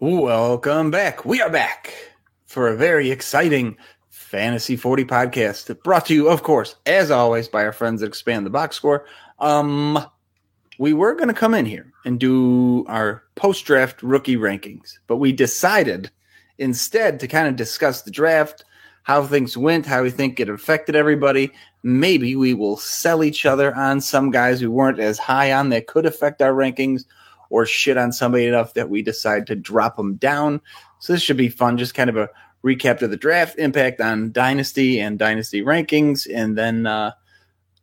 Welcome back. We are back for a very exciting Fantasy 40 podcast brought to you, of course, as always, by our friends at Expand the Box Score. Um, we were going to come in here and do our post draft rookie rankings, but we decided instead to kind of discuss the draft, how things went, how we think it affected everybody. Maybe we will sell each other on some guys who weren't as high on that could affect our rankings or shit on somebody enough that we decide to drop them down. So this should be fun. Just kind of a recap of the draft, impact on dynasty and dynasty rankings, and then uh,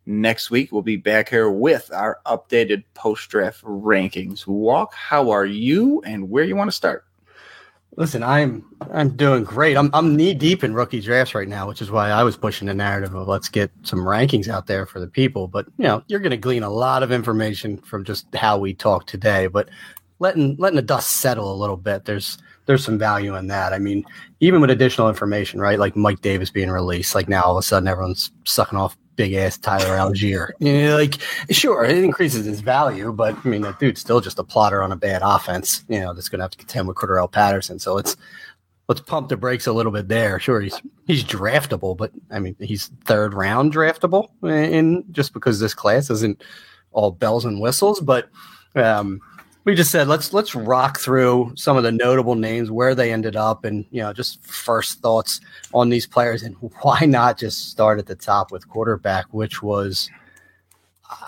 next week we'll be back here with our updated post draft rankings. Walk, how are you, and where you want to start? Listen, I'm I'm doing great. I'm I'm knee deep in rookie drafts right now, which is why I was pushing the narrative of let's get some rankings out there for the people. But you know, you're going to glean a lot of information from just how we talk today. But letting letting the dust settle a little bit, there's there's some value in that. I mean, even with additional information, right? Like Mike Davis being released, like now all of a sudden everyone's sucking off big ass Tyler Allgeier. You know, like, sure, it increases his value, but I mean, that dude's still just a plotter on a bad offense. You know, that's going to have to contend with Cordarrelle Patterson. So let's let's pump the brakes a little bit there. Sure, he's he's draftable, but I mean, he's third round draftable in just because this class isn't all bells and whistles, but. Um, we just said let's let's rock through some of the notable names where they ended up and you know just first thoughts on these players and why not just start at the top with quarterback which was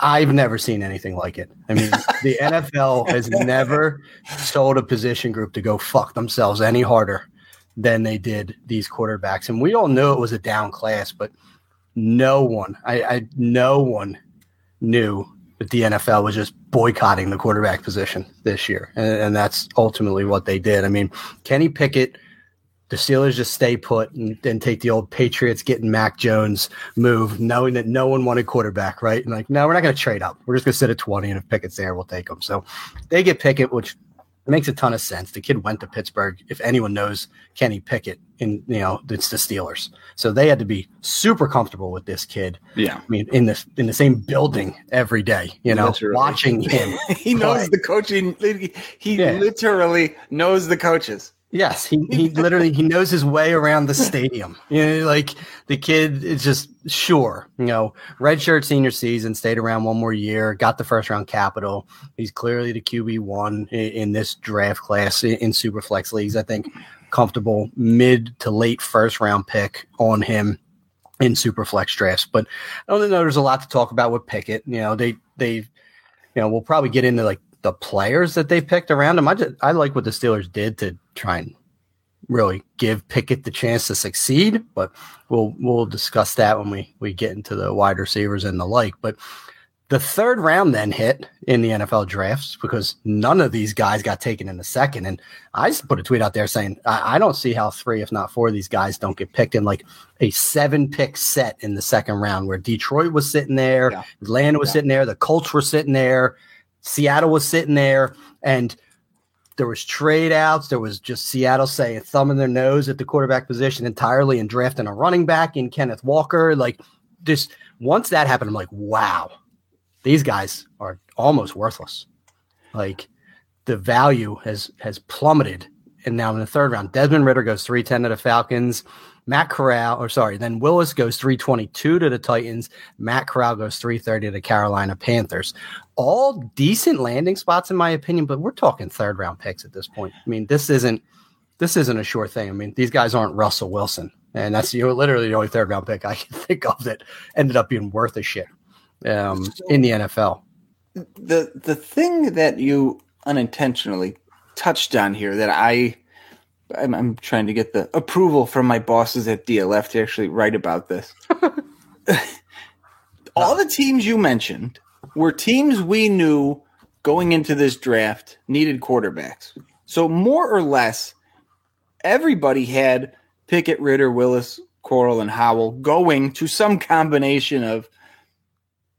I've never seen anything like it. I mean, the NFL has never sold a position group to go fuck themselves any harder than they did these quarterbacks. And we all knew it was a down class, but no one, I, I no one knew the NFL was just boycotting the quarterback position this year. And, and, that's ultimately what they did. I mean, Kenny Pickett, the Steelers just stay put and, and take the old Patriots getting Mac Jones move, knowing that no one wanted quarterback, right? And like, no, we're not going to trade up. We're just going to sit at 20, and if Pickett's there, we'll take him. So they get Pickett, which makes a ton of sense. The kid went to Pittsburgh. If anyone knows Kenny Pickett, in you know, it's the Steelers. So they had to be super comfortable with this kid. Yeah, I mean, in the in the same building every day. You know, literally. watching him. he knows the coaching. He yeah. literally knows the coaches. Yes, he, he literally he knows his way around the stadium. You know, like the kid is just sure, you know, redshirt senior season, stayed around one more year, got the first round capital. He's clearly the QB one in, in, this draft class in, in super flex leagues. I think comfortable mid to late first round pick on him in super flex drafts. But I don't know there's a lot to talk about with Pickett. You know, they they you know, we'll probably get into like the players that they picked around him. I just I like what the Steelers did to try and really give Pickett the chance to succeed, but we'll we'll discuss that when we we get into the wide receivers and the like. But the third round then hit in the NFL drafts because none of these guys got taken in the second. And I just put a tweet out there saying, I, I don't see how three, if not four of these guys don't get picked in like a seven pick set in the second round where Detroit was sitting there, yeah. Atlanta was yeah. sitting there, the Colts were sitting there, Seattle was sitting there, and there was trade outs. There was just Seattle saying thumbing their nose at the quarterback position entirely and drafting a running back in Kenneth Walker. Like just once that happened, I'm like, wow, these guys are almost worthless. Like the value has has plummeted. And now in the third round, Desmond Ridder goes 310 to the Falcons. Matt Corral, or sorry, then Willis goes 322 to the Titans. Matt Corral goes 330 to the Carolina Panthers. All decent landing spots, in my opinion, but we're talking third round picks at this point. I mean, this isn't this isn't a sure thing. I mean, these guys aren't Russell Wilson, and that's you know, literally the only third round pick I can think of that ended up being worth a shit um, so in the NFL. The the thing that you unintentionally touched on here that I I'm, I'm, trying to get the approval from my bosses at DLF to actually write about this. All the teams you mentioned were teams we knew going into this draft needed quarterbacks. So more or less, everybody had Pickett, Ridder, Willis, Corral, and Howell going to some combination of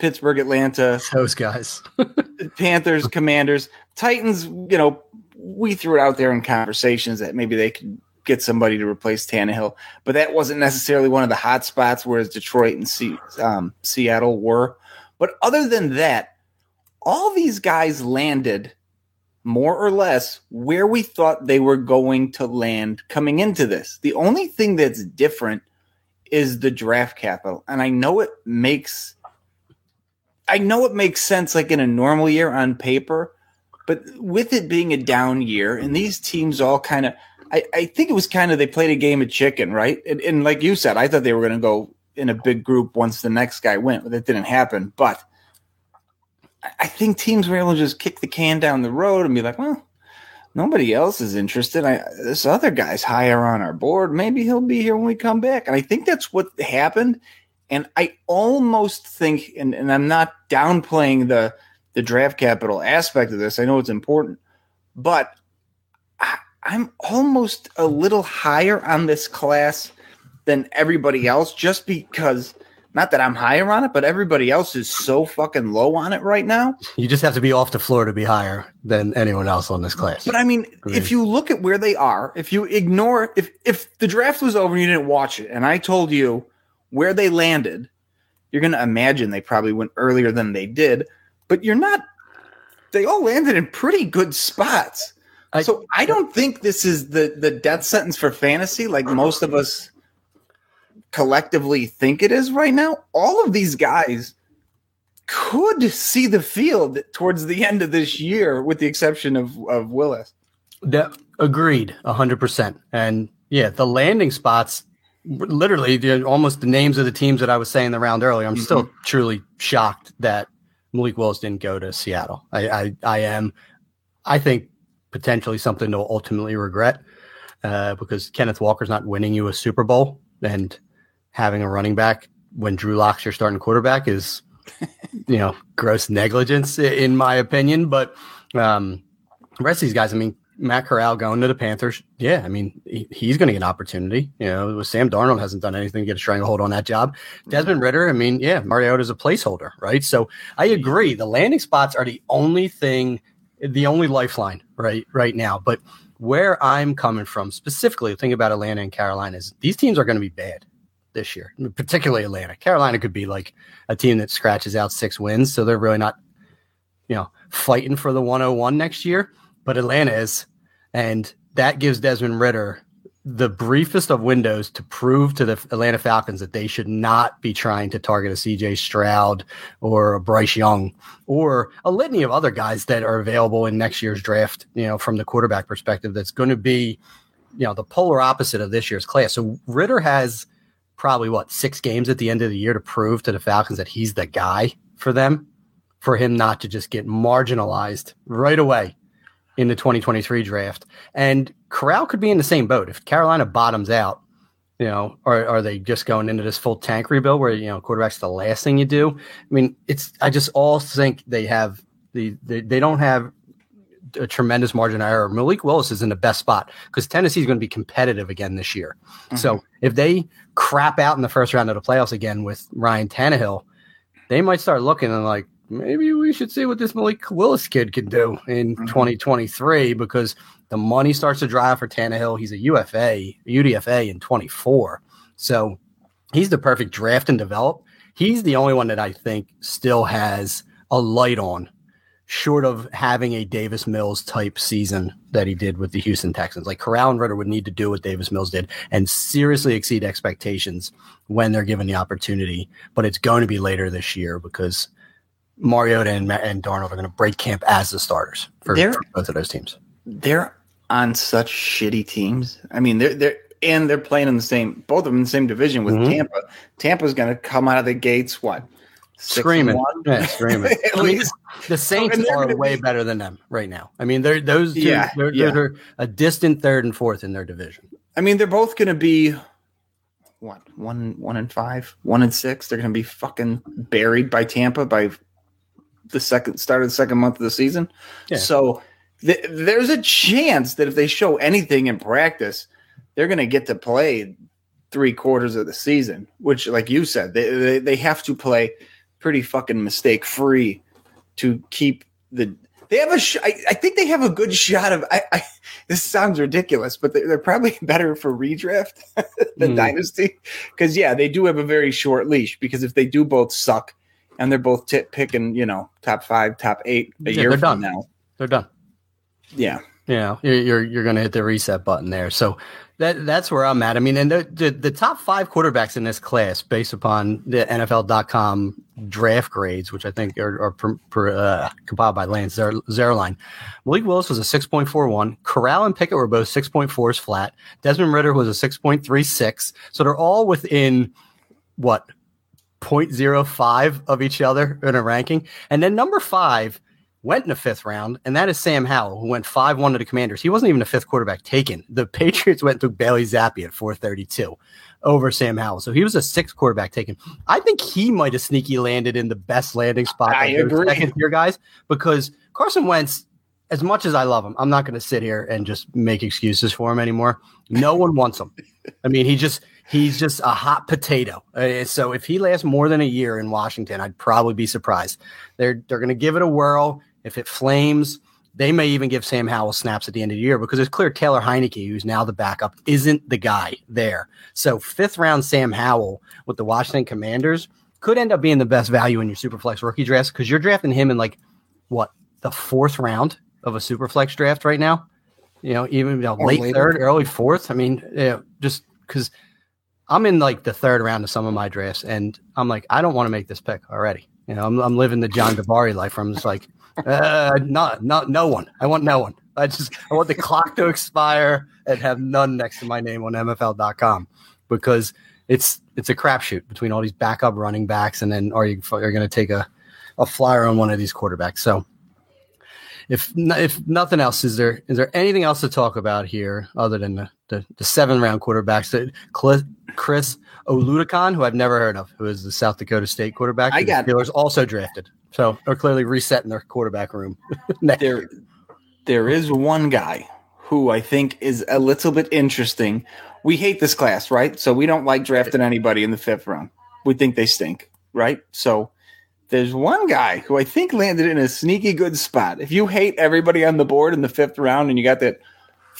Pittsburgh, Atlanta, those guys, Panthers, Commanders, Titans. You know, we threw it out there in conversations that maybe they could get somebody to replace Tannehill, but that wasn't necessarily one of the hot spots, whereas Detroit and C- um, Seattle were. But other than that, all these guys landed more or less where we thought they were going to land coming into this. The only thing that's different is the draft capital. And I know it makes I know it makes sense like in a normal year on paper, but with it being a down year and these teams all kind of I, I think it was kind of they played a game of chicken, right? And, and like you said, I thought they were going to go in a big group once the next guy went, but that didn't happen. But I think teams were able to just kick the can down the road and be like, well, nobody else is interested. I, this other guy's higher on our board. Maybe he'll be here when we come back. And I think that's what happened. And I almost think, and, and I'm not downplaying the the draft capital aspect of this. I know it's important, but I, I'm almost a little higher on this class than everybody else just because not that I'm higher on it, but everybody else is so fucking low on it right now. You just have to be off the floor to be higher than anyone else on this class. But I mean, Agreed. if you look at where they are, if you ignore if if the draft was over and you didn't watch it, and I told you where they landed, you're gonna imagine they probably went earlier than they did, but you're not they all landed in pretty good spots. I, so I don't think this is the the death sentence for fantasy like most of us collectively think it is right now, all of these guys could see the field towards the end of this year, with the exception of, of Willis. That, agreed, hundred percent. And yeah, the landing spots, literally, almost the names of the teams that I was saying the round earlier. I'm mm-hmm. still truly shocked that Malik Willis didn't go to Seattle. I, I, I am. I think potentially something to ultimately regret uh, because Kenneth Walker's not winning you a Super Bowl, and having a running back when Drew Lock's your starting quarterback is, you know, gross negligence in my opinion. But um, the rest of these guys, I mean, Matt Corral going to the Panthers, yeah, I mean, he, he's going to get an opportunity. You know, Sam Darnold hasn't done anything to get a stranglehold on that job. Desmond Ridder, I mean, yeah, Mariota is a placeholder, right? So I agree. The landing spots are the only thing, the only lifeline, right, right now. But where I'm coming from specifically, think about Atlanta and Carolina is these teams are going to be bad this year, particularly Atlanta. Carolina could be like a team that scratches out six wins, so they're really not, you know, fighting for the 101 next year. But Atlanta is, and that gives Desmond Ridder the briefest of windows to prove to the Atlanta Falcons that they should not be trying to target a CJ Stroud or a Bryce Young or a litany of other guys that are available in next year's draft, you know, from the quarterback perspective, that's going to be, you know, the polar opposite of this year's class. So Ridder has probably what six games at the end of the year to prove to the Falcons that he's the guy for them, for him not to just get marginalized right away in the 2023 draft. And Corral could be in the same boat. If Carolina bottoms out, you know, or are they just going into this full tank rebuild where, you know, quarterback's the last thing you do? I mean, it's, I just all think they have the, they, they don't have a tremendous margin of error. Malik Willis is in the best spot because Tennessee is going to be competitive again this year. Mm-hmm. So if they crap out in the first round of the playoffs again with Ryan Tannehill, they might start looking and like maybe we should see what this Malik Willis kid can do in mm-hmm. 2023 because the money starts to dry for Tannehill. He's a UFA, UDFA in 24. So he's the perfect draft and develop. He's the only one that I think still has a light on short of having a Davis Mills type season that he did with the Houston Texans. Like Corral and Ridder would need to do what Davis Mills did and seriously exceed expectations when they're given the opportunity. But it's going to be later this year because Mariota and, and Darnold are going to break camp as the starters for, for both of those teams. They're on such shitty teams. I mean, they're they're and they're playing in the same both of them in the same division with mm-hmm. Tampa. Tampa's going to come out of the gates what screaming, yeah, screaming. I mean, the Saints so, are way be... better than them right now. I mean, they're those two, yeah, they're, yeah. they're a distant third and fourth in their division. I mean, they're both going to be what one one and five, one and six. They're going to be fucking buried by Tampa by the second start of the second month of the season. Yeah. So th- there's a chance that if they show anything in practice, they're going to get to play three quarters of the season. Which, like you said, they they, they have to play pretty fucking mistake free to keep the. They have a. Sh- I, I think they have a good shot of. I, I this sounds ridiculous, but they're, they're probably better for redraft than mm. dynasty because yeah, they do have a very short leash. Because if they do both suck and they're both t- picking, you know, top five, top eight a yeah, year from done. now, they're done. Yeah. You know, you're you're, you're going to hit the reset button there. So that that's where I'm at. I mean, and the, the, the top five quarterbacks in this class, based upon the NFL.com draft grades, which I think are, are per, per, uh, compiled by Lance Zierlein, Malik Willis was a 6.41. Corral and Pickett were both 6.4s flat. Desmond Ridder was a 6.36. So they're all within what 0.05 of each other in a ranking. And then number five went in the fifth round, and that is Sam Howell, who went 5 1 to the Commanders. He wasn't even a fifth quarterback taken. The Patriots went to Bailey Zappe at 432 over Sam Howell. So he was a sixth quarterback taken. I think he might have sneaky landed in the best landing spot. I agree. Second tier guys, because Carson Wentz, as much as I love him, I'm not going to sit here and just make excuses for him anymore. No one wants him. I mean, he just he's just a hot potato. Uh, so if he lasts more than a year in Washington, I'd probably be surprised. They're they're going to give it a whirl. If it flames, they may even give Sam Howell snaps at the end of the year because it's clear Taylor Heinicke, who's now the backup, isn't the guy there. So fifth round Sam Howell with the Washington Commanders could end up being the best value in your superflex rookie draft because you're drafting him in like what the fourth round of a superflex draft right now. You know, even you know, late later. third, early fourth. I mean, you know, just because I'm in like the third round of some of my drafts, and I'm like, I don't want to make this pick already. You know, I'm, I'm living the John Davari life. I'm just like, uh, not, not, no one. I want no one. I just, I want the clock to expire and have none next to my name on MFL.com because it's, it's a crapshoot between all these backup running backs, and then are you are going to take a, a flyer on one of these quarterbacks? So, if if nothing else, is there is there anything else to talk about here other than the the, the seven round quarterbacks that Chris Oladokun, who I've never heard of, who is the South Dakota State quarterback. I got the Steelers also drafted. So they're clearly resetting their quarterback room. there, there is one guy who I think is a little bit interesting. We hate this class, right? So we don't like drafting anybody in the fifth round. We think they stink, right? So there's one guy who I think landed in a sneaky good spot. If you hate everybody on the board in the fifth round and you got that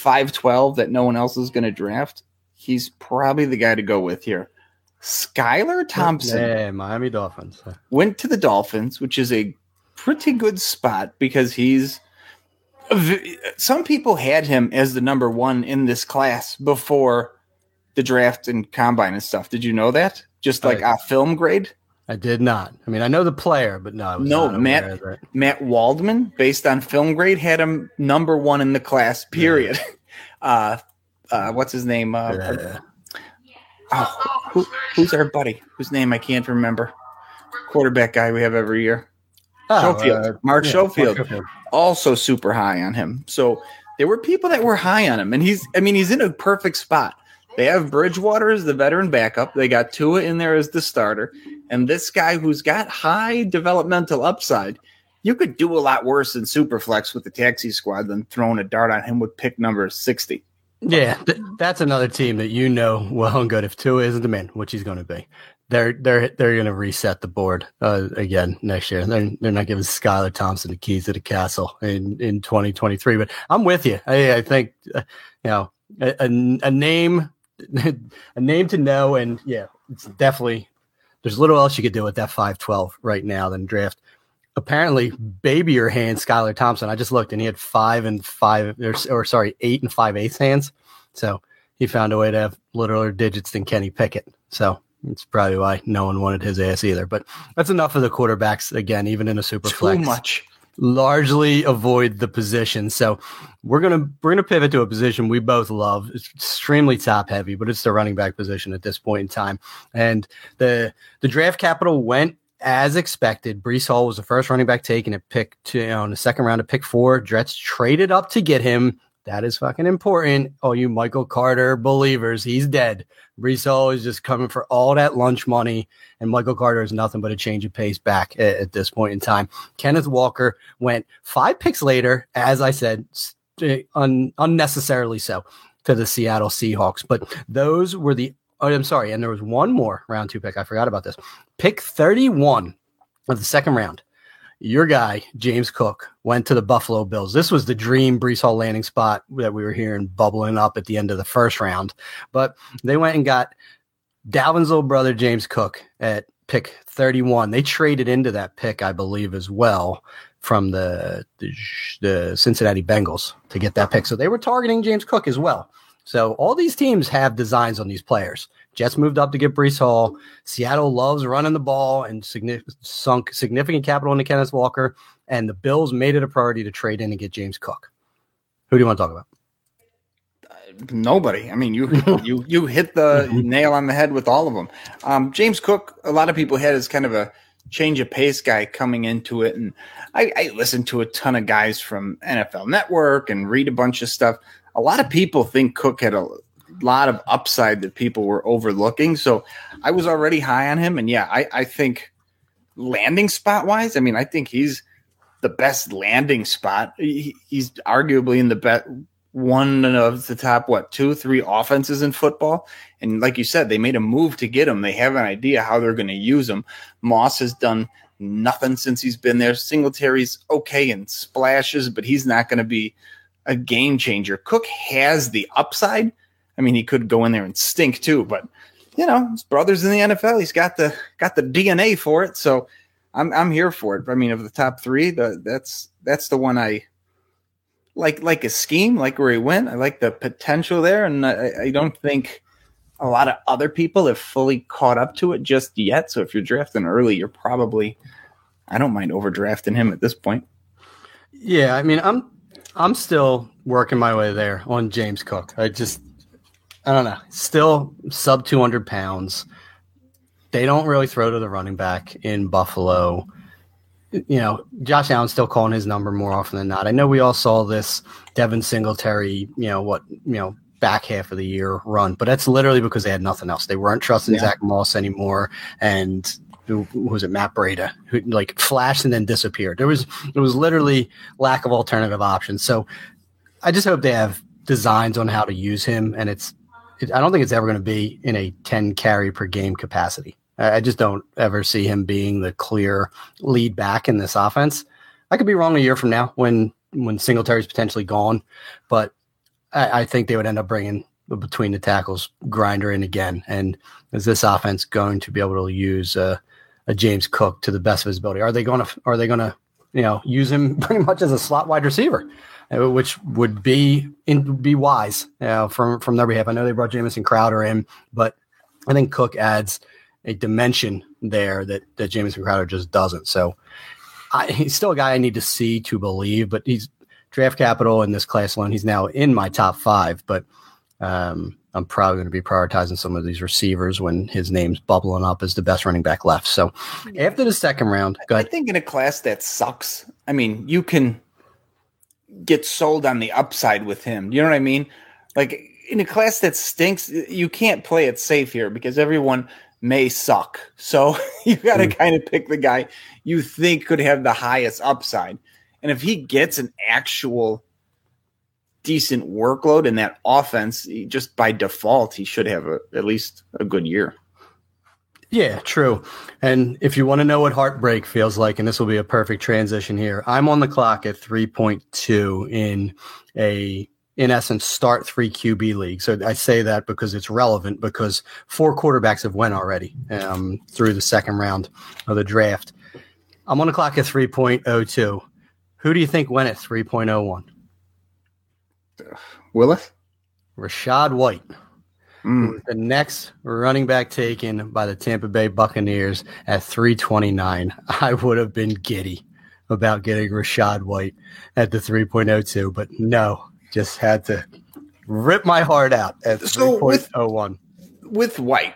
512 that no one else is going to draft, he's probably the guy to go with here. Skylar Thompson. Yeah, Miami Dolphins. Went to the Dolphins, which is a pretty good spot because he's. Some people had him as the number one in this class before the draft and combine and stuff. Did you know that? Just like uh, a film grade? I did not. I mean, I know the player, but no. no, Matt Matt Waldman, based on film grade, had him number one in the class. Period. Yeah. Uh, uh, what's his name? Uh, yeah. Oh, who, who's our buddy? Whose name I can't remember? Quarterback guy we have every year. Oh, Schofield. Uh, Mark, yeah, Schofield. Mark Schofield. Also super high on him. So there were people that were high on him, and he's. I mean, he's in a perfect spot. They have Bridgewater as the veteran backup. They got Tua in there as the starter, and this guy who's got high developmental upside. You could do a lot worse in Superflex with the taxi squad than throwing a dart on him with pick number sixty. Yeah, th- that's another team that you know well and good. If Tua isn't the man, which he's going to be, they're they're they're going to reset the board uh, again next year. They're they're not giving Skylar Thompson the keys to the castle in in 2023. But I'm with you. I, I think uh, you know a, a, a name a name to know, and yeah, it's definitely there's little else you could do with that 512 right now than draft apparently babier hand Skylar Thompson. I just looked and he had five and five or, or sorry, eight and five eighths hands. So he found a way to have littler digits than Kenny Pickett. So it's probably why no one wanted his ass either. But that's enough of the quarterbacks again, even in a super Too flex. much. Largely avoid the position. So we're gonna we're gonna pivot to a position we both love. It's extremely top heavy, but it's the running back position at this point in time. And the the draft capital went as expected, Breece Hall was the first running back taken at pick two you know, the second round of pick four. Jets traded up to get him. That is fucking important. Oh, you Michael Carter believers, he's dead. Breece Hall is just coming for all that lunch money, and Michael Carter is nothing but a change of pace back at, at this point in time. Kenneth Walker went five picks later, as I said, eh, un, unnecessarily so to the Seattle Seahawks. But those were the Oh, I'm sorry. And there was one more round two pick. I forgot about this. Pick 31 of the second round. Your guy, James Cook, went to the Buffalo Bills. This was the dream Breece Hall landing spot that we were hearing bubbling up at the end of the first round. But they went and got Dalvin's little brother, James Cook, at pick 31. They traded into that pick, I believe, as well from the, the, the Cincinnati Bengals to get that pick. So they were targeting James Cook as well. So all these teams have designs on these players. Jets moved up to get Breece Hall. Seattle loves running the ball and sunk significant capital into Kenneth Walker. And the Bills made it a priority to trade in and get James Cook. Who do you want to talk about? nobody. I mean, you you you hit the nail on the head with all of them. Um, James Cook, a lot of people had as kind of a change of pace guy coming into it, and I, I listened to a ton of guys from NFL Network and read a bunch of stuff. A lot of people think Cook had a lot of upside that people were overlooking, so I was already high on him. And yeah, I, I think landing spot wise, I mean, I think he's the best landing spot. He, he's arguably in the best one of the top what two three offenses in football. And like you said they made a move to get him. They have an idea how they're going to use him. Moss has done nothing since he's been there. Singletary's okay in splashes but he's not going to be a game changer. Cook has the upside i mean he could go in there and stink too but you know his brother's in the nfl he's got the got the dna for it so i'm i'm here for it i mean of the top three the, that's that's the one i like like a scheme, like where he went. I like the potential there, and I, I, don't think a lot of other people have fully caught up to it just yet. So if you're drafting early, you're probably I don't mind overdrafting him at this point. Yeah, I mean, I'm I'm still working my way there on James Cook. I just I don't know, still sub 200 pounds. They don't really throw to the running back in Buffalo you know, Josh Allen's still calling his number more often than not. I know we all saw this Devin Singletary, you know, what, you know, back half of the year run, but that's literally because they had nothing else. They weren't trusting yeah. Zach Moss anymore. And who, who was it, Matt Breida, who like flashed and then disappeared. There was, it was literally lack of alternative options. So I just hope they have designs on how to use him. And it's, it, I don't think it's ever going to be in a 10 carry per game capacity. I just don't ever see him being the clear lead back in this offense. I could be wrong a year from now when when Singletary's potentially gone, but I, I think they would end up bringing between the tackles grinder in again. And is this offense going to be able to use uh, a James Cook to the best of his ability? Are they going to are they going to you know use him pretty much as a slot wide receiver? Uh, which would be in, be wise know, from from their behalf. I know they brought Jamison Crowder in, but I think Cook adds a dimension there that that Jamison Crowder just doesn't. So I, he's still a guy I need to see to believe, but he's draft capital in this class alone. He's now in my top five, but um, I'm probably going to be prioritizing some of these receivers when his name's bubbling up as the best running back left. So after the second round, I think in a class that sucks, I mean, you can get sold on the upside with him. You know what I mean? Like in a class that stinks, you can't play it safe here because everyone may suck. So you got to mm. kind of pick the guy you think could have the highest upside. And if he gets an actual decent workload in that offense, just by default, he should have a, at least a good year. Yeah, true. And if you want to know what heartbreak feels like, and this will be a perfect transition here, I'm on the clock at 3.2 in a in essence, start three QB league. So I say that because it's relevant because four quarterbacks have went already um, through the second round of the draft. I'm on the clock at 3.02. Who do you think went at 3.01? Willis? Rachaad White. Mm. The next running back taken by the Tampa Bay Buccaneers at 329. I would have been giddy about getting Rachaad White at the 3.02, but no, just had to rip my heart out at so 3.01. With, with White,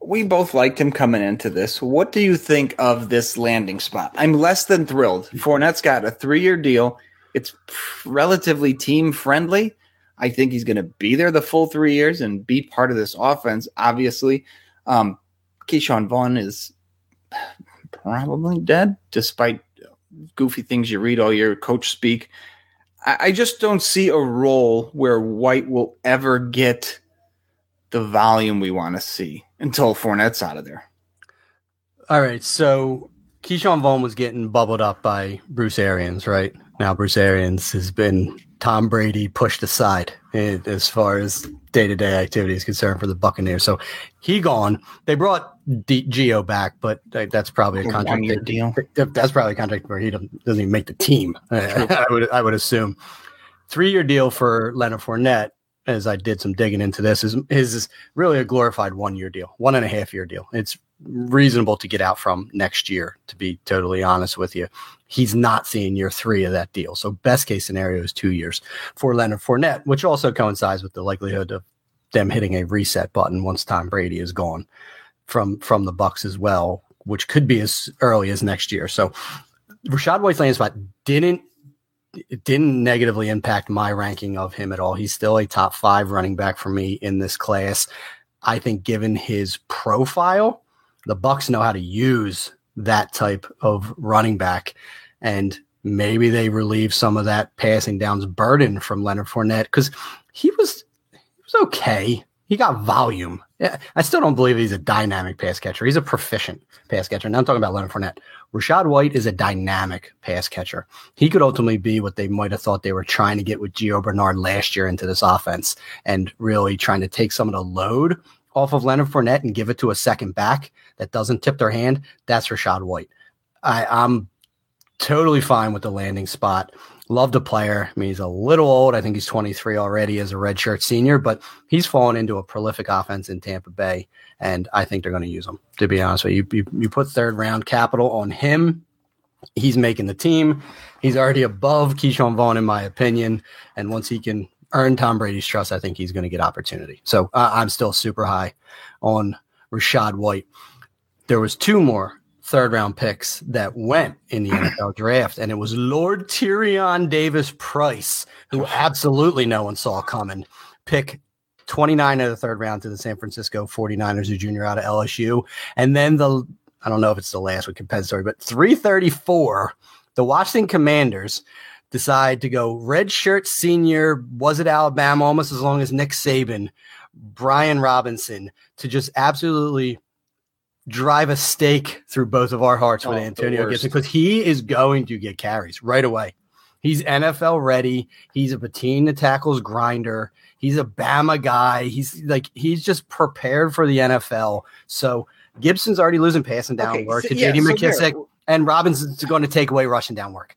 we both liked him coming into this. What do you think of this landing spot? I'm less than thrilled. Fournette's got a three year deal. It's relatively team friendly. I think he's going to be there the full three years and be part of this offense. Obviously, um, Ke'Shawn Vaughn is probably dead, despite goofy things you read all your coach speak. I just don't see a role where White will ever get the volume we want to see until Fournette's out of there. All right, so Ke'Shawn Vaughn was getting bubbled up by Bruce Arians, right? Now Bruce Arians has been Tom Brady pushed aside eh, as far as day to day activity is concerned for the Buccaneers. So he gone. They brought D- Gio back, but eh, that's probably a contract that, deal. That's probably a contract where he doesn't, doesn't even make the team. Eh, I would I would assume three year deal for Leonard Fournette. As I did some digging into this, is is really a glorified one year deal, one and a half year deal. It's reasonable to get out from next year. To be totally honest with you, he's not seeing year three of that deal. So best case scenario is two years for Leonard Fournette, which also coincides with the likelihood of them hitting a reset button once Tom Brady is gone from from the Bucks as well, which could be as early as next year. So Rachaad White's landing spot didn't it didn't negatively impact my ranking of him at all. He's still a top five running back for me in this class. I think given his profile, the Bucks know how to use that type of running back. And maybe they relieve some of that passing downs burden from Leonard Fournette because he was he was okay. He got volume. I still don't believe he's a dynamic pass catcher. He's a proficient pass catcher. Now I'm talking about Leonard Fournette. Rachaad White is a dynamic pass catcher. He could ultimately be what they might have thought they were trying to get with Gio Bernard last year into this offense and really trying to take some of the load off of Leonard Fournette and give it to a second back that doesn't tip their hand. That's Rachaad White. I, I'm totally fine with the landing spot. Love the player. I mean, he's a little old. I think he's 23 already as a redshirt senior, but he's fallen into a prolific offense in Tampa Bay, and I think they're going to use him. To be honest with you, you, you put third round capital on him. He's making the team. He's already above Ke'Shawn Vaughn, in my opinion. And once he can earn Tom Brady's trust, I think he's going to get opportunity. So uh, I'm still super high on Rachaad White. There was two more third round picks that went in the NFL draft, and it was Lord Tyrion Davis Price, who absolutely no one saw coming. Pick 29 of the third round to the San Francisco 49ers, a junior out of LSU. And then the, I don't know if it's the last with compensatory, but 334, the Washington Commanders decide to go red shirt senior, was it Alabama, almost as long as Nick Saban, Brian Robinson, to just absolutely drive a stake through both of our hearts oh, with Antonio Gibson because he is going to get carries right away. He's NFL ready. He's a between the tackles grinder. He's a Bama guy. He's like he's just prepared for the NFL. So Gibson's already losing passing down okay, work so, to yeah, JD McKissic, so and Robinson's going to take away rushing down work.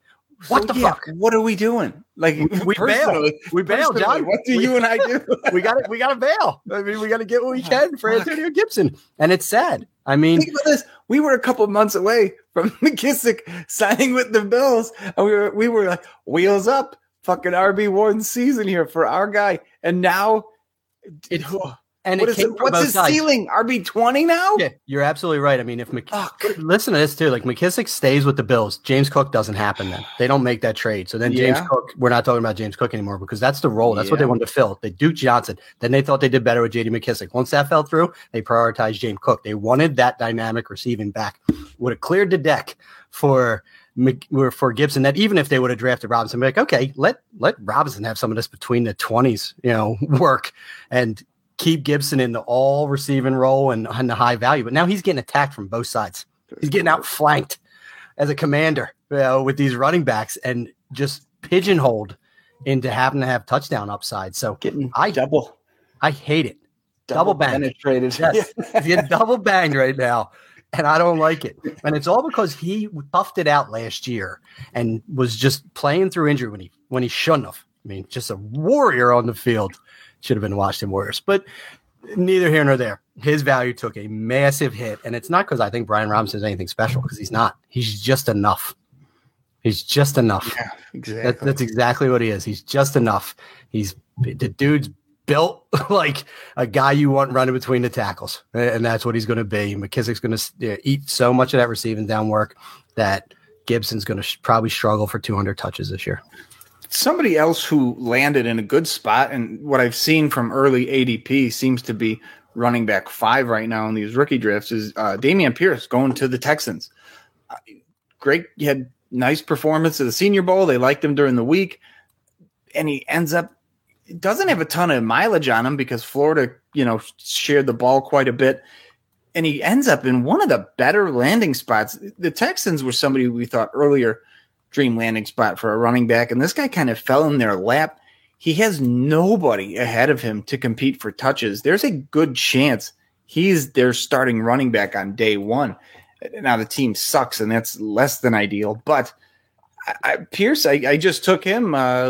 What the yeah, fuck? What are we doing? Like we bail. We bail, John. What do you and I do? we got to we got to bail. I mean, we got to get what we oh, can for Antonio Gibson, and it's sad. I mean, think about this. We were a couple months away from McKissic signing with the Bills, and we were we were like wheels up, fucking RB one season here for our guy, and now it. And what is it, what's his sides. ceiling? RB twenty now? Yeah, you're absolutely right. I mean, if McKissic, listen to this too, like McKissic stays with the Bills, James Cook doesn't happen. Then they don't make that trade. So then yeah. James Cook, we're not talking about James Cook anymore because that's the role. That's yeah. what they wanted to fill. They Duke Johnson. Then they thought they did better with J.D. McKissic. Once that fell through, they prioritized James Cook. They wanted that dynamic receiving back. Would have cleared the deck for for Gibson that even if they would have drafted Robinson, be like, okay, let let Robinson have some of this between the twenties, you know, work and keep Gibson in the all receiving role and, and the high value. But now he's getting attacked from both sides. He's getting outflanked as a commander you know, with these running backs and just pigeonholed into having to have touchdown upside. So getting I double. I hate it. Double, double bang. Penetrated. Yes. he's getting double banged right now. And I don't like it. And it's all because he toughed it out last year and was just playing through injury when he when he shouldn't have. I mean, just a warrior on the field should have been watched Washington Warriors. But neither here nor there. His value took a massive hit, and it's not because I think Brian Robinson is anything special because he's not. He's just enough. He's just enough. Yeah, exactly. That, that's exactly what he is. He's just enough. He's the dude's built like a guy you want running between the tackles, and that's what he's going to be. McKissic's going to uh, eat so much of that receiving down work that Gibson's going to sh- probably struggle for 200 touches this year somebody else who landed in a good spot, and what I've seen from early ADP seems to be running back five right now in these rookie drafts is uh, Dameon Pierce going to the Texans. Uh, great, he had nice performance at the Senior Bowl. They liked him during the week, and he ends up doesn't have a ton of mileage on him because Florida, you know, shared the ball quite a bit. And he ends up in one of the better landing spots. The Texans were somebody we thought earlier dream landing spot for a running back, and this guy kind of fell in their lap. He has nobody ahead of him to compete for touches. There's a good chance he's their starting running back on day one. Now the team sucks, and that's less than ideal. But I, I, Pierce, I, I, just took him uh,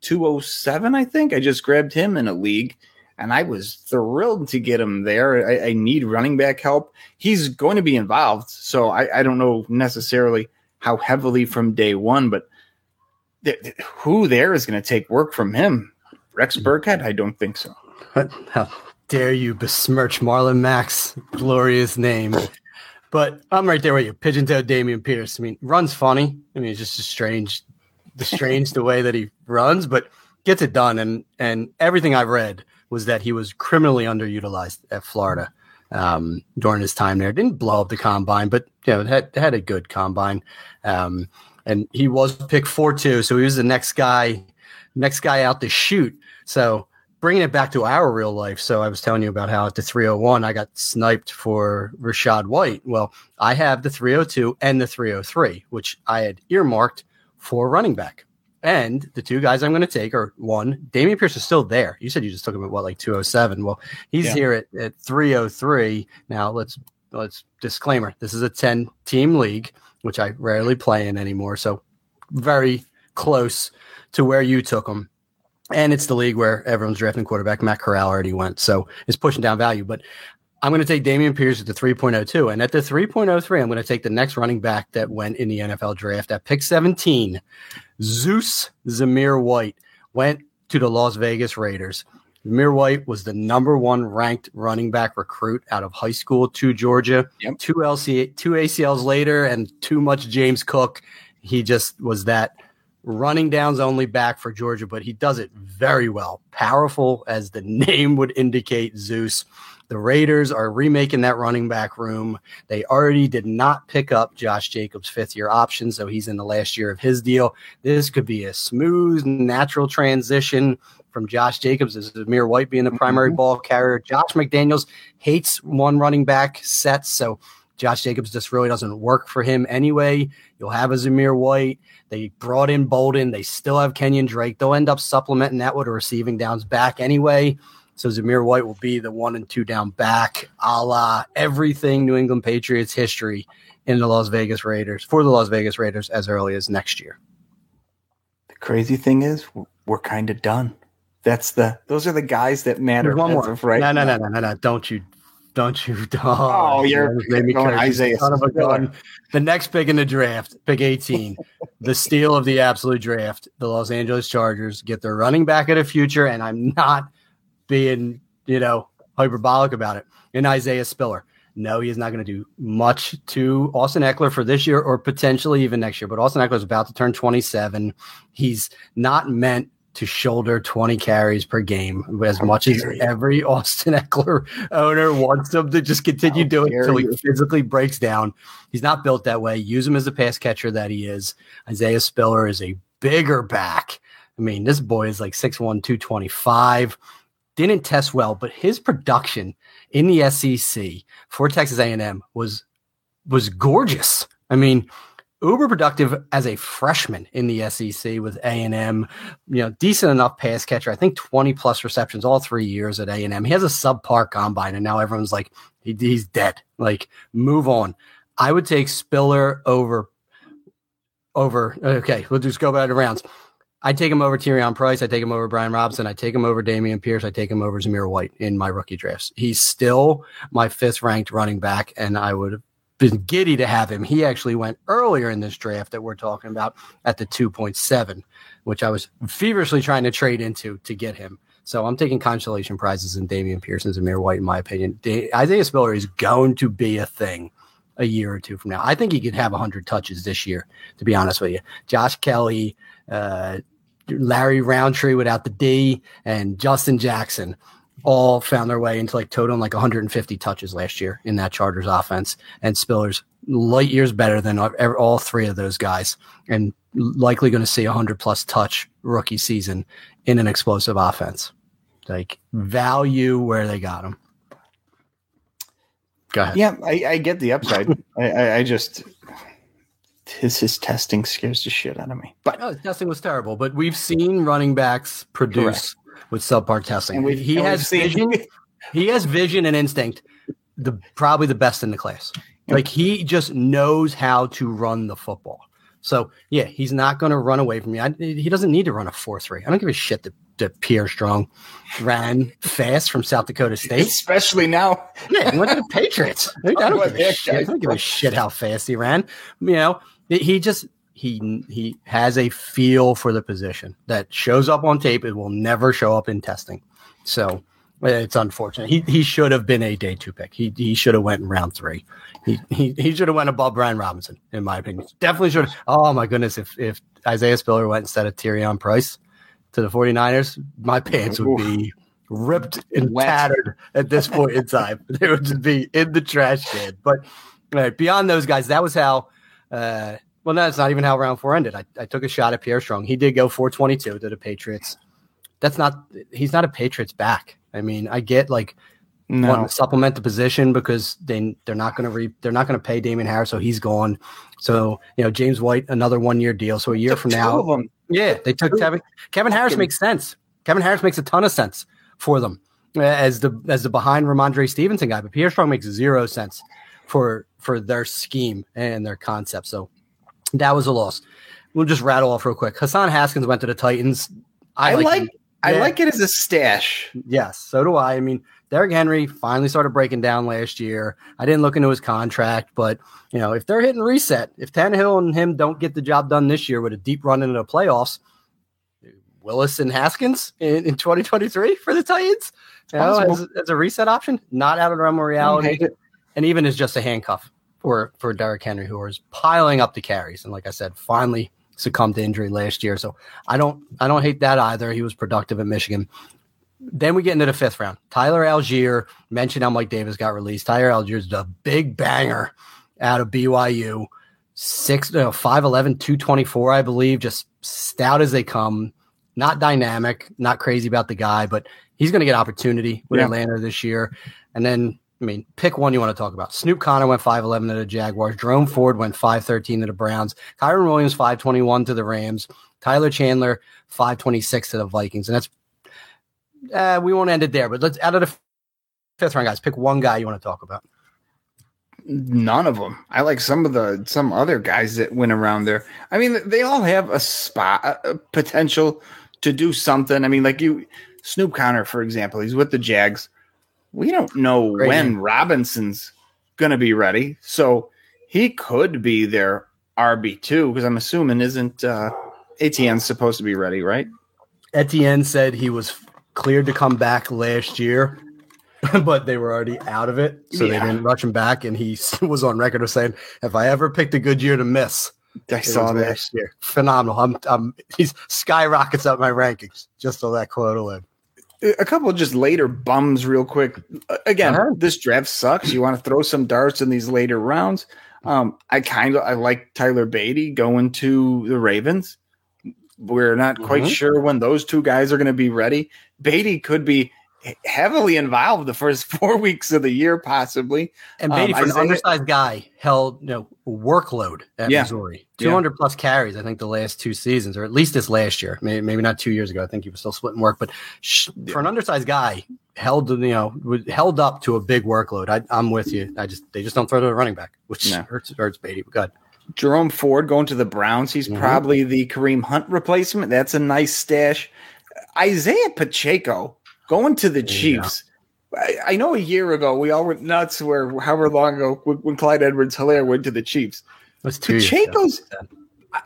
207, I think. I just grabbed him in a league, and I was thrilled to get him there. I, I need running back help. He's going to be involved, so I, don't know necessarily how heavily from day one, but th- th- who there is going to take work from him? Rex mm-hmm. Burkhead? I don't think so. How dare you besmirch Marlon Mack's glorious name? But I'm right there with you. Pigeon toed Dameon Pierce. I mean, runs funny. I mean, it's just a strange, the strange the way that he runs, but gets it done. And and everything I've read was that he was criminally underutilized at Florida um, during his time there. Didn't blow up the combine, but you know had had a good combine. Um, and he was picked four two, so he was the next guy, next guy out to shoot. So bringing it back to our real life. So I was telling you about how at the 301 I got sniped for Rachaad White. Well, I have the 302 and the 303, which I had earmarked for running back. And the two guys I'm going to take are one, Dameon Pierce is still there. You said you just took him at what, like 207. Well, he's yeah. here at, at 303. Now let's let's disclaimer. This is a 10 team league, which I rarely play in anymore. So very close to where you took him and it's the league where everyone's drafting quarterback. Matt Corral already went, so it's pushing down value. But I'm going to take Dameon Pierce at the 3.02, and at the 3.03, I'm going to take the next running back that went in the NFL draft at pick 17. Zeus Zamir White went to the Las Vegas Raiders. Zamir White was the number one ranked running back recruit out of high school to Georgia. Yep. Two LC, two ACLs later, and too much James Cook. He just was that running downs only back for Georgia, but he does it very well. Powerful as the name would indicate, Zeus. The Raiders are remaking that running back room. They already did not pick up Josh Jacobs' fifth year option, so he's in the last year of his deal. This could be a smooth, natural transition from Josh Jacobs as Zamir White being the primary mm-hmm. ball carrier. Josh McDaniels hates one running back sets, so Josh Jacobs just really doesn't work for him anyway. You'll have a Zamir White. They brought in Bolden. They still have Kenyon Drake. They'll end up supplementing that with a receiving downs back anyway. So Zamir White will be the one and two down back, a la everything New England Patriots history in the Las Vegas Raiders for the Las Vegas Raiders as early as next year. The crazy thing is, we're kind of done. That's the those are the guys that matter. one more, right? No, no, no, no, no, no! Don't you don't you? Oh, oh you're going Isaiah. Son of a gun. The next pick in the draft, pick 18, the steal of the absolute draft. The Los Angeles Chargers get their running back of the future, and I'm not being, you know, hyperbolic about it. In Isaiah Spiller. No, he is not going to do much to Austin Ekeler for this year or potentially even next year. But Austin Ekeler is about to turn 27. He's not meant to shoulder 20 carries per game as much as every Austin Ekeler owner wants him to just continue How doing until he physically breaks down. He's not built that way. Use him as the pass catcher that he is. Isaiah Spiller is a bigger back. I mean, this boy is like 6'1, 225. Didn't test well, but his production in the SEC for Texas A&M was was gorgeous. I mean, uber productive as a freshman in the SEC with A and M. You know, decent enough pass catcher. I think twenty plus receptions all three years at A and M. He has a subpar combine, and now everyone's like, he, he's dead. Like, move on. I would take Spiller over. Over. Okay, we'll just go back to rounds. I take him over Taurean Price. I take him over Brian Robinson. I take him over Dameon Pierce. I take him over Zamir White in my rookie drafts. He's still my fifth ranked running back, and I would have been giddy to have him. He actually went earlier in this draft that we're talking about at the 2.7, which I was feverishly trying to trade into to get him. So I'm taking consolation prizes in Dameon Pierce and Zamir White, in my opinion. Da- Isaiah Spiller is going to be a thing a year or two from now. I think he could have 100 touches this year, to be honest with you. Josh Kelley, uh, Larry Rountree without the D, and Justin Jackson all found their way into like total like 150 touches last year in that Chargers offense. And Spiller's light years better than all three of those guys, and likely going to see a hundred plus touch rookie season in an explosive offense. Like value where they got him. Go ahead. Yeah, I, I get the upside. I, I, I just his his testing scares the shit out of me. But oh, testing was terrible. But we've seen running backs produce Correct. with subpar testing. He has vision. he has vision and instinct. The probably the best in the class. Yep. Like he just knows how to run the football. So yeah, he's not going to run away from me. I, he doesn't need to run a four three. I don't give a shit that Pierre Strong ran fast from South Dakota State, especially now. yeah, he went to the Patriots. I don't, give a shit. I don't give a shit how fast he ran. You know, he just he he has a feel for the position that shows up on tape. It will never show up in testing. So it's unfortunate. He he should have been a day two pick. He he should have went in round three. He he, he should have went above Brian Robinson, in my opinion. Definitely should have. Oh my goodness, if if Isaiah Spiller went instead of Taurean Prince to the 49ers, my pants would be ripped and Wet. tattered at this point in time. they would just be in the trash can. But right, beyond those guys, that was how uh, well, that's not even how round four ended. I, I took a shot at Pierre Strong. He did go 422 to the Patriots. That's not, he's not a Patriots back. I mean, I get like no. want to supplement the position because they they're not going to re, they're not going to pay Damien Harris, so he's gone. So you know James White another one year deal. So a year from now, yeah, they took Kevin Kevin Harris makes sense. Kevin Harris makes a ton of sense for them uh, as the as the behind Rhamondre Stevenson guy, but Pierre Strong makes zero sense for for their scheme and their concept. So that was a loss. We'll just rattle off real quick. Hassan Haskins went to the Titans. I, I like, like I like it as a stash. Yes, so do I. I mean, Derrick Henry finally started breaking down last year. I didn't look into his contract, but you know, if they're hitting reset, if Tannehill and him don't get the job done this year with a deep run into the playoffs, Willis and Haskins in, in 2023 for the Titans, you know, as, as, a reset option, not out of the realm of reality and even as just a handcuff for for Derrick Henry, who was piling up the carries, and like I said, finally succumbed to injury last year. So I don't I don't hate that either. He was productive at Michigan. Then we get into the fifth round. Tyler Allgeier mentioned how Mike Davis got released. Tyler Allgeier is the big banger out of BYU. Six, uh, no, 5'11, 224, I believe, just stout as they come. Not dynamic, not crazy about the guy, but he's going to get opportunity with yeah. Atlanta this year. And then I mean, pick one you want to talk about. Snoop Conner went 5'11 to the Jaguars. Jerome Ford went 5'13 to the Browns. Kyren Williams, 5'21 to the Rams. Tyler Chandler, 5'26 to the Vikings. And that's, uh, we won't end it there, but let's, out of the fifth round guys, pick one guy you want to talk about. None of them. I like some of the, some other guys that went around there. I mean, they all have a spot, a potential to do something. I mean, like you, Snoop Conner, for example, he's with the Jags we don't know Great when Robinson's going to be ready. So he could be their RB2 because I'm assuming isn't uh, Etienne supposed to be ready, right? Etienne said he was cleared to come back last year, but they were already out of it. So yeah. they didn't rush him back. And he was on record of saying, if I ever picked a good year to miss, I saw that. Last year. Phenomenal. I'm, I'm, he's skyrockets up my rankings just so that quote alone a couple just later bums real quick. Again, uh-huh. this draft sucks. You want to throw some darts in these later rounds. Um, I kind of I like Tyler Badie going to the Ravens. We're not quite mm-hmm. sure when those two guys are going to be ready. Badie could be heavily involved the first four weeks of the year, possibly. And Badie, um, for an undersized guy, held you know workload at yeah. Missouri, two hundred yeah. plus carries. I think the last two seasons, or at least this last year, maybe, maybe not two years ago. I think he was still splitting work, but sh- yeah. for an undersized guy, held you know held up to a big workload. I, am with you. I just they just don't throw to the running back, which no. hurts hurts Badie. But good. Jerome Ford going to the Browns. He's mm-hmm. probably the Kareem Hunt replacement. That's a nice stash. Isaiah Pacheco going to the Chiefs. I, I, know a year ago we all went nuts where however long ago when, Clyde Edwards Helaire went to the Chiefs. That's two Pacheco's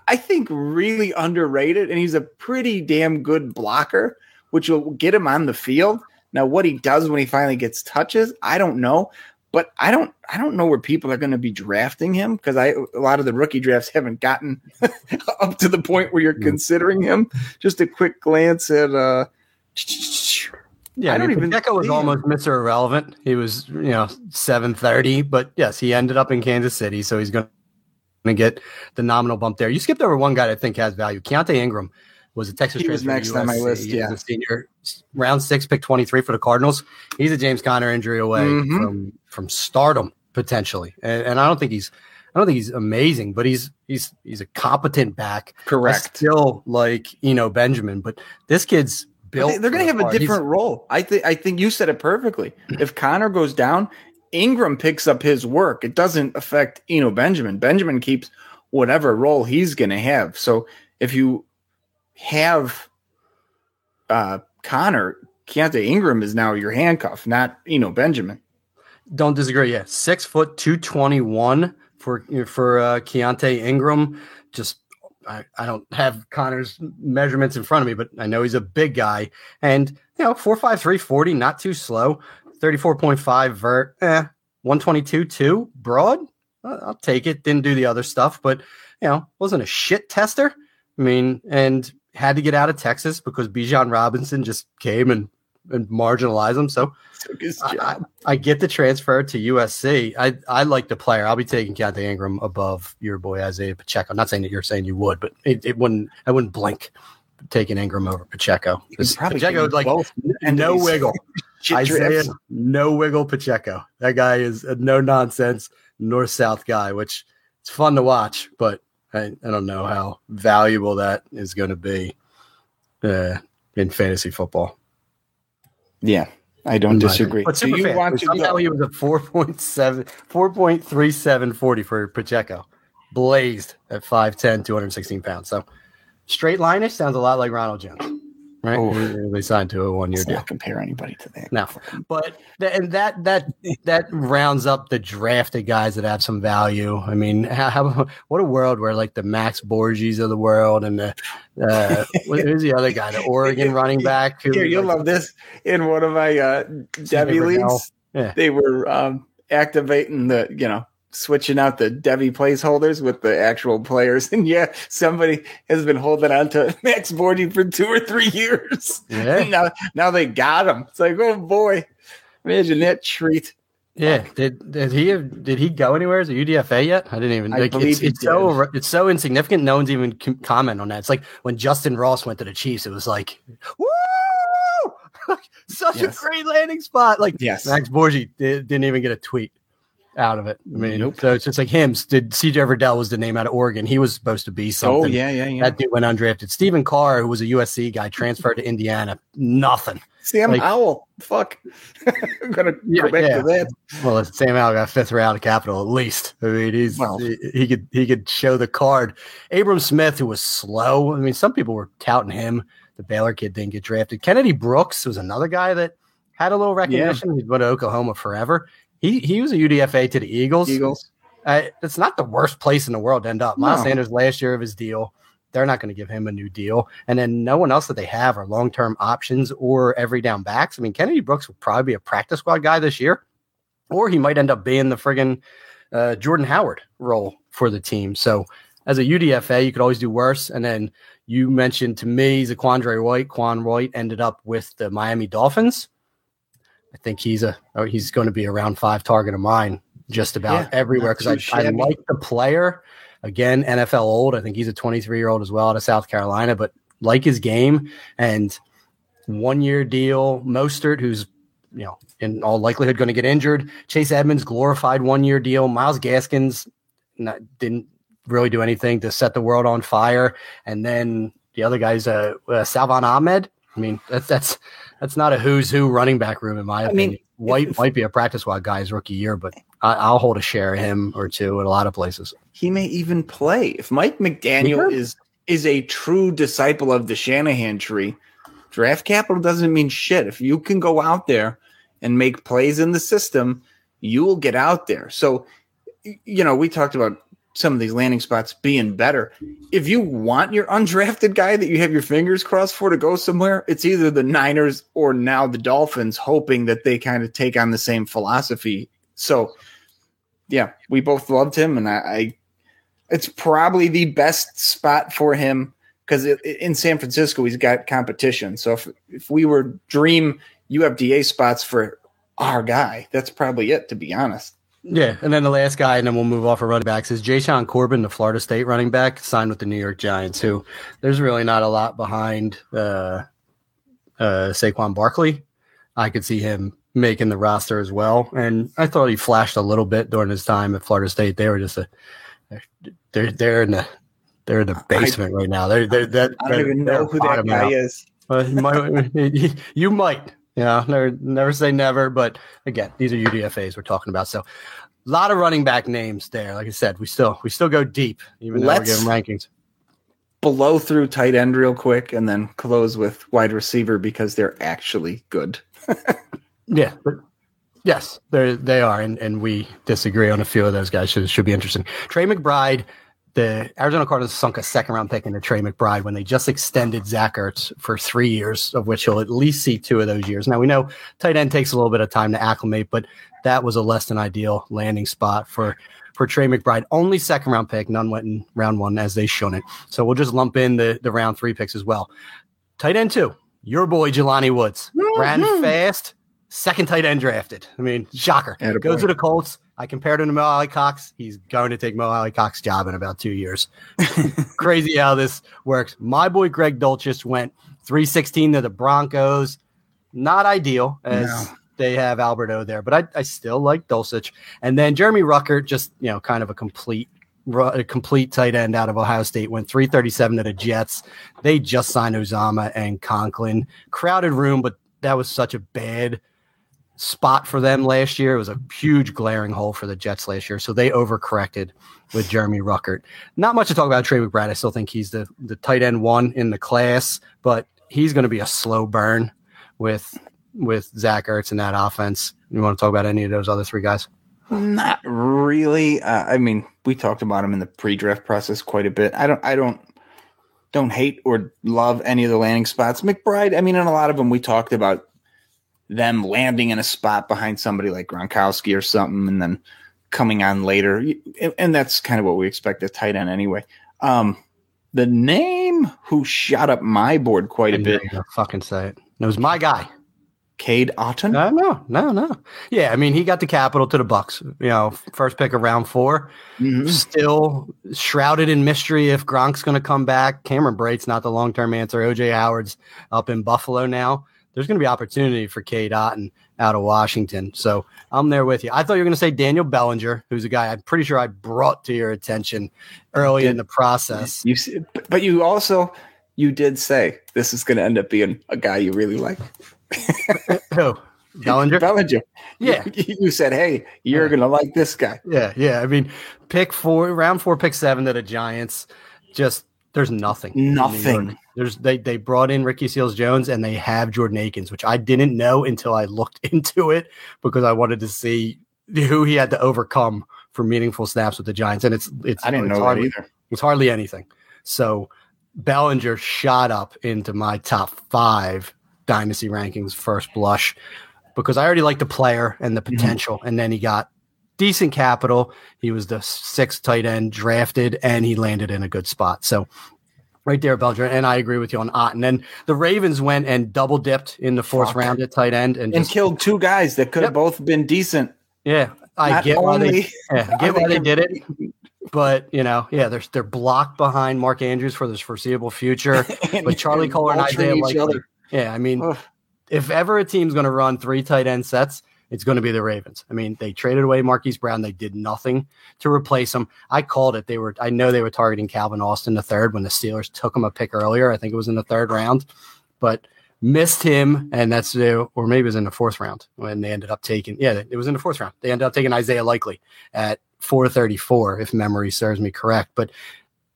I think really underrated and he's a pretty damn good blocker, which will get him on the field. Now, what he does when he finally gets touches, I don't know. But I don't I don't know where people are going to be drafting him because I a lot of the rookie drafts haven't gotten up to the point where you're considering him. Just a quick glance at uh yeah, I, don't even. Pacheco was almost Mr. Irrelevant. He was, you know, seven thirty, but yes, he ended up in Kansas City, so he's going to get the nominal bump there. You skipped over one guy I think has value. Keaontay Ingram was a Texas he transfer. next on my list. Yeah, senior, round six, pick twenty three for the Cardinals. He's a James Conner injury away mm-hmm. from from stardom potentially, and, and I don't think he's I don't think he's amazing, but he's he's he's a competent back. Correct. Still like Eno Benjamin, but this kid's built. They, are going to have a different he's, role. I think I think you said it perfectly. If Conner goes down, Ingram picks up his work. It doesn't affect Eno Benjamin. Benjamin keeps whatever role he's going to have. So if you have uh, Conner, Keaontay Ingram is now your handcuff, not Eno Benjamin. Don't disagree. Yeah, six foot two twenty one for for uh, Keaontay Ingram. Just I, I don't have Conner's measurements in front of me, but I know he's a big guy. And you know, four five three forty, not too slow. Thirty four point five vert, eh, one twenty two two broad. I'll take it. Didn't do the other stuff, but you know, wasn't a shit tester. I mean, and had to get out of Texas because Bijan Robinson just came and and marginalize him. So I, I, get the transfer to USC. I, I like the player. I'll be taking Keaontay Ingram above your boy Isaiah Pacheco. I'm not saying that you're saying you would, but it, it wouldn't. I wouldn't blink taking Ingram over Pacheco. Pacheco like no wiggle. Isaiah, no wiggle. Pacheco. That guy is a no nonsense north south guy, which it's fun to watch, but I, I don't know how valuable that is going to be uh, in fantasy football. Yeah, I don't disagree. But Do you fan, want to somehow he was a 4.7, 4.3740 for Pacheco, blazed at 5'10, 216 pounds. So straight lineish sounds a lot like Ronald Jones right? Oh, they signed to a one year deal. compare anybody to that. No, but th- and that that that rounds up the drafted guys that have some value. I mean, how, how what a world where like the Max Borghi of the world and the uh, who's the other guy, the Oregon running back? Who, Here, you'll like, love this. In one of my uh, Devy leagues, yeah. they were um, activating the you know switching out the Devy placeholders with the actual players. And yeah, somebody has been holding on to Max Borghi for two or three years. Yeah. now, now they got him. It's like, oh boy, imagine that treat. Yeah, did did he have, did he go anywhere as a UDFA yet? I didn't even. I like, it's, it's so it's so insignificant. No one's even comment on that. It's like when Justin Ross went to the Chiefs. It was like, woo! Such yes. a great landing spot. Like, yes, Max Borghi did, didn't even get a tweet out of it. I mean, nope. so it's just like him. Did CJ Verdell was the name out of Oregon? He was supposed to be oh, something. Oh yeah, yeah, yeah. That dude went undrafted. Stephen Carr, who was a USC guy, transferred to Indiana. Nothing. Sam like, Howell. Fuck. I'm gonna yeah, go back yeah. to that. Well, Sam Howell got fifth round of capital at least. I mean, he's he, he, could he could show the card. Abram Smith, who was slow. I mean, some people were touting him. The Baylor kid didn't get drafted. Kennedy Brooks was another guy that had a little recognition. Yeah. He'd went to Oklahoma forever. He he was a UDFA to the Eagles. Eagles. Uh, it's not the worst place in the world to end up. Miles no. Sanders last year of his deal. They're not going to give him a new deal. And then no one else that they have are long term options or every down backs. I mean, Kennedy Brooks will probably be a practice squad guy this year, or he might end up being the friggin' uh, Jordan Howard role for the team. So as a UDFA, you could always do worse. And then you mentioned to me Zaquandre White. Quan White ended up with the Miami Dolphins. I think he's a he's going to be a round five target of mine just about yeah, everywhere because I, I like the player. Again, NFL old. I think he's a 23 year old as well out of South Carolina, but like his game and one year deal. Mostert, who's you know in all likelihood going to get injured. Chase Edmonds glorified one year deal. Myles Gaskins not, didn't really do anything to set the world on fire, and then the other guys, uh, uh Salvon Ahmed. I mean, that's that's that's not a who's who running back room in my I opinion. Mean, White if, might be a practice squad guy's rookie year, but I, will hold a share of him or two in a lot of places. He may even play if Mike McDaniel yeah. is is a true disciple of the Shanahan tree. Draft capital doesn't mean shit. If you can go out there and make plays in the system, you will get out there. So, you know, we talked about some of these landing spots being better. If you want your undrafted guy that you have your fingers crossed for to go somewhere, it's either the Niners or now the Dolphins, hoping that they kind of take on the same philosophy. So, yeah, we both loved him, and I, I it's probably the best spot for him because in San Francisco he's got competition. So if if we were dream UFDA spots for our guy, that's probably it. To be honest. Yeah, and then the last guy, and then we'll move off of running backs is Jashaun Corbin, the Florida State running back, signed with the New York Giants. Who there's really not a lot behind uh, uh, Saquon Barkley. I could see him making the roster as well, and I thought he flashed a little bit during his time at Florida State. They were just a they're they're in the they're in the basement I, right now. They're they're, they're I don't even know who that guy out. is. Well, you, might, you might. Yeah, never never say never. But again, these are UDFA's we're talking about. So a lot of running back names there. Like I said, we still we still go deep, even though Let's, we're giving rankings. Blow through tight end real quick and then close with wide receiver because they're actually good. yeah, yes, they they are, and, and we disagree on a few of those guys. Should should be interesting. Trey McBride the Arizona Cardinals sunk a second round pick into Trey McBride when they just extended Zach Ertz for three years, of which he'll at least see two of those years. Now we know tight end takes a little bit of time to acclimate, but that was a less than ideal landing spot for for Trey McBride. Only second round pick, none went in round one as they shown it. So we'll just lump in the the round three picks as well. Tight end two, your boy Jelani Woods mm-hmm. ran fast, second tight end drafted. I mean, shocker. Goes to the Colts I compared him to Mo Alie-Cox. He's going to take Mo Alie-Cox's job in about two years. Crazy how this works. My boy Greg Dulcich went 316 to the Broncos. Not ideal as no. they have Albert O there, but I, I still like Dulcich. And then Jeremy Ruckert, just you know, kind of a complete a complete tight end out of Ohio State, went 337 to the Jets. They just signed Uzomah and Conklin. Crowded room, but that was such a bad – spot for them last year. It was a huge glaring hole for the Jets last year. So they overcorrected with Jeremy Ruckert. Not much to talk about Trey McBride. I still think he's the, the tight end one in the class, but he's going to be a slow burn with with Zach Ertz in that offense. You want to talk about any of those other three guys? Not really. Uh, I mean, we talked about him in the pre-draft process quite a bit. I don't. I don't. Don't hate or love any of the landing spots. McBride. I mean, in a lot of them, we talked about them landing in a spot behind somebody like Gronkowski or something, and then coming on later. And that's kind of what we expect at tight end anyway. Um, the name who shot up my board quite a bit. Fucking say it. It was my guy. Cade Otton? No, no, no, no. Yeah, I mean, he got the capital to the Bucs. You know, first pick of round 4 mm-hmm. Still shrouded in mystery if Gronk's going to come back. Cameron Brate's not the long term answer. OJ Howard's up in Buffalo now there's going to be opportunity for Cade Otton out of Washington. So I'm there with you. I thought you were going to say Daniel Bellinger, who's a guy I'm pretty sure I brought to your attention early did, in the process. You, but you also you did say this is going to end up being a guy you really like. Who? Bellinger? Bellinger. Yeah. You, you said, hey, you're yeah. going to like this guy. Yeah. Yeah. I mean, pick four, round four, pick seven to the Giants. Just there's nothing. Nothing. There's they they brought in Ricky Seals Jones and they have Jordan Akins, which I didn't know until I looked into it because I wanted to see who he had to overcome for meaningful snaps with the Giants. And it's it's I didn't it's know hardly, that either. It's hardly anything. So Bellinger shot up into my top five dynasty rankings first blush because I already like the player and the mm-hmm. potential, mm-hmm. and then he got decent capital. He was the sixth tight end drafted, and he landed in a good spot. So right there, Belger. And I agree with you on Otton. And the Ravens went and double dipped in the fourth Fuck. round at tight end and, and just, killed two guys that could have yep. both been decent. Yeah, I Not get why they, yeah, get why they did it. But you know, yeah, they're they're blocked behind Mark Andrews for this foreseeable future. but Charlie Kolar and Isaiah Likely, yeah, I mean, Ugh. if ever a team's going to run three tight end sets, it's going to be the Ravens. I mean, they traded away Marquise Brown. They did nothing to replace him. I called it. They were, I know they were targeting Calvin Austin the third when the Steelers took him a pick earlier. I think it was in the third round, but missed him. And that's, or maybe it was in the fourth round when they ended up taking, yeah, it was in the fourth round. They ended up taking Isaiah Likely at 434, if memory serves me correct. But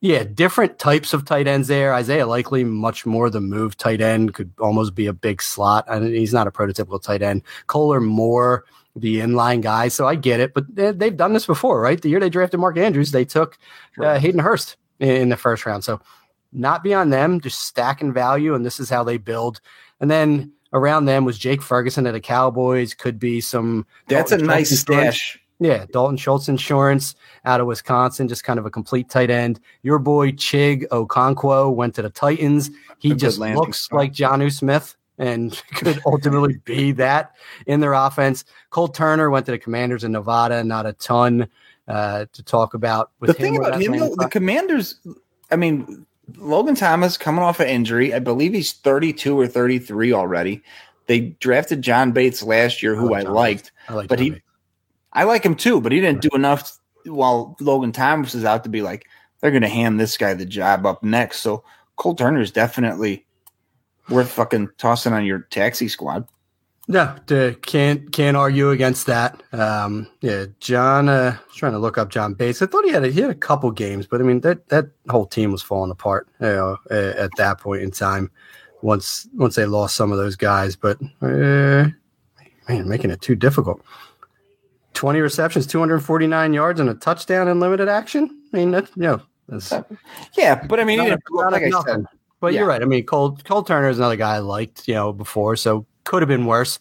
yeah, different types of tight ends there. Isaiah Likely, much more the move tight end, could almost be a big slot. I mean, he's not a prototypical tight end. Kolar more the inline guy, so I get it. But they, have done this before, right? The year they drafted Mark Andrews, they took uh, Hayden Hurst in, in the first round. So not beyond them, just stacking value, and this is how they build. And then around them was Jake Ferguson at the Cowboys. Could be some. That's a nice stash. Yeah, Dalton Schultz Insurance out of Wisconsin, just kind of a complete tight end. Your boy Chig Okonkwo went to the Titans. He just looks spot. like Jonnu Smith and could ultimately be that in their offense. Cole Turner went to the Commanders in Nevada. Not a ton uh, to talk about. the thing about him, the Commanders. I mean, Logan Thomas coming off an injury. I believe he's 32 or 33 already. They drafted John Bates last year, who I, I liked, I like but John he Bates. I like him too, but he didn't do enough while Logan Thomas is out to be like they're going to hand this guy the job up next. So Cole Turner is definitely worth fucking tossing on your taxi squad. No, can't can't argue against that. Um, yeah, John. Uh, trying to look up John Bates. I thought he had a, he had a couple games, but I mean that that whole team was falling apart. You know, at that point in time, once once they lost some of those guys. But uh, man, making it too difficult. Twenty receptions, two hundred forty nine yards, and a touchdown in limited action. I mean, that's you know, that's, yeah. But I mean, not, not like I said, but yeah. you're right. I mean, Cole Cole Turner is another guy I liked, you know, before. So could have been worse.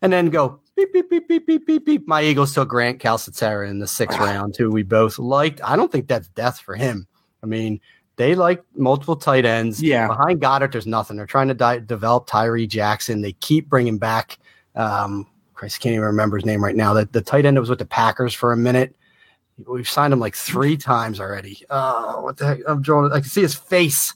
And then go beep, beep, beep, beep, beep, beep, beep. My Eagles took Grant Calcaterra in the sixth round, who we both liked. I don't think that's death for him. I mean, they like multiple tight ends. Yeah. Behind Goedert, there's nothing. They're trying to di- develop Tyree Jackson. They keep bringing back, um, Christ, can't even remember his name right now. The, the tight end that was with the Packers for a minute. We've signed him like three times already. Oh, what the heck? I'm drawing. I can see his face.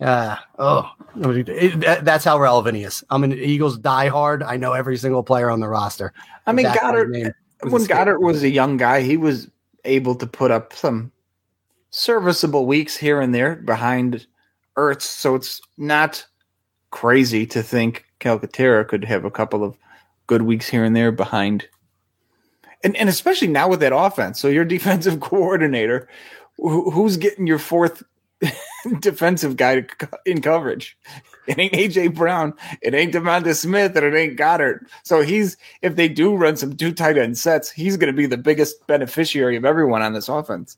Uh, oh, it, that's how relevant he is. I'm an Eagles diehard. I know every single player on the roster. I mean, Goedert, when Goedert was a young guy, he was able to put up some serviceable weeks here and there behind Ertz. So it's not crazy to think Calcaterra could have a couple of good weeks here and there behind. And, and especially now with that offense. So your defensive coordinator, who's getting your fourth defensive guy in coverage. It ain't AJ Brown, it ain't Devonta Smith, and it ain't Goedert. So he's if they do run some two tight end sets, he's going to be the biggest beneficiary of everyone on this offense.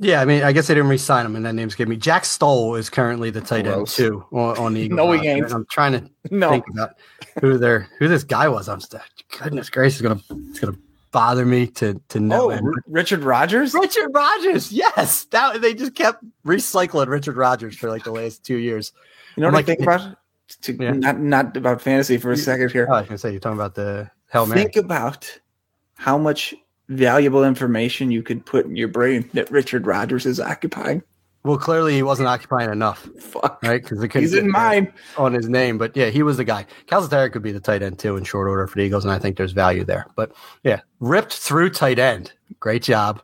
Yeah, I mean, I guess they didn't re-sign him, and that name's gave me. Jack Stoll is currently the tight end too on, on the Eagles. no, he ain't. I'm trying to no. think about who there, who this guy was. I'm just, goodness gracious, gonna, it's gonna bother me to to know. Oh, Richard Rodgers. Richard Rodgers. Yes, that they just kept recycling Richard Rodgers for like the last two years. You know I'm what like, I think about? To, yeah. Not not about fantasy for a second here. Oh, I was gonna say you're talking about the hell. Think about how much valuable information you could put in your brain that Richard Rodgers is occupying. Well, clearly he wasn't occupying enough. Fuck. Right? Because he's in mine on his name. But yeah, he was the guy. Calcaterra could be the tight end too in short order for the Eagles, and I think there's value there. But yeah, ripped through tight end. Great job.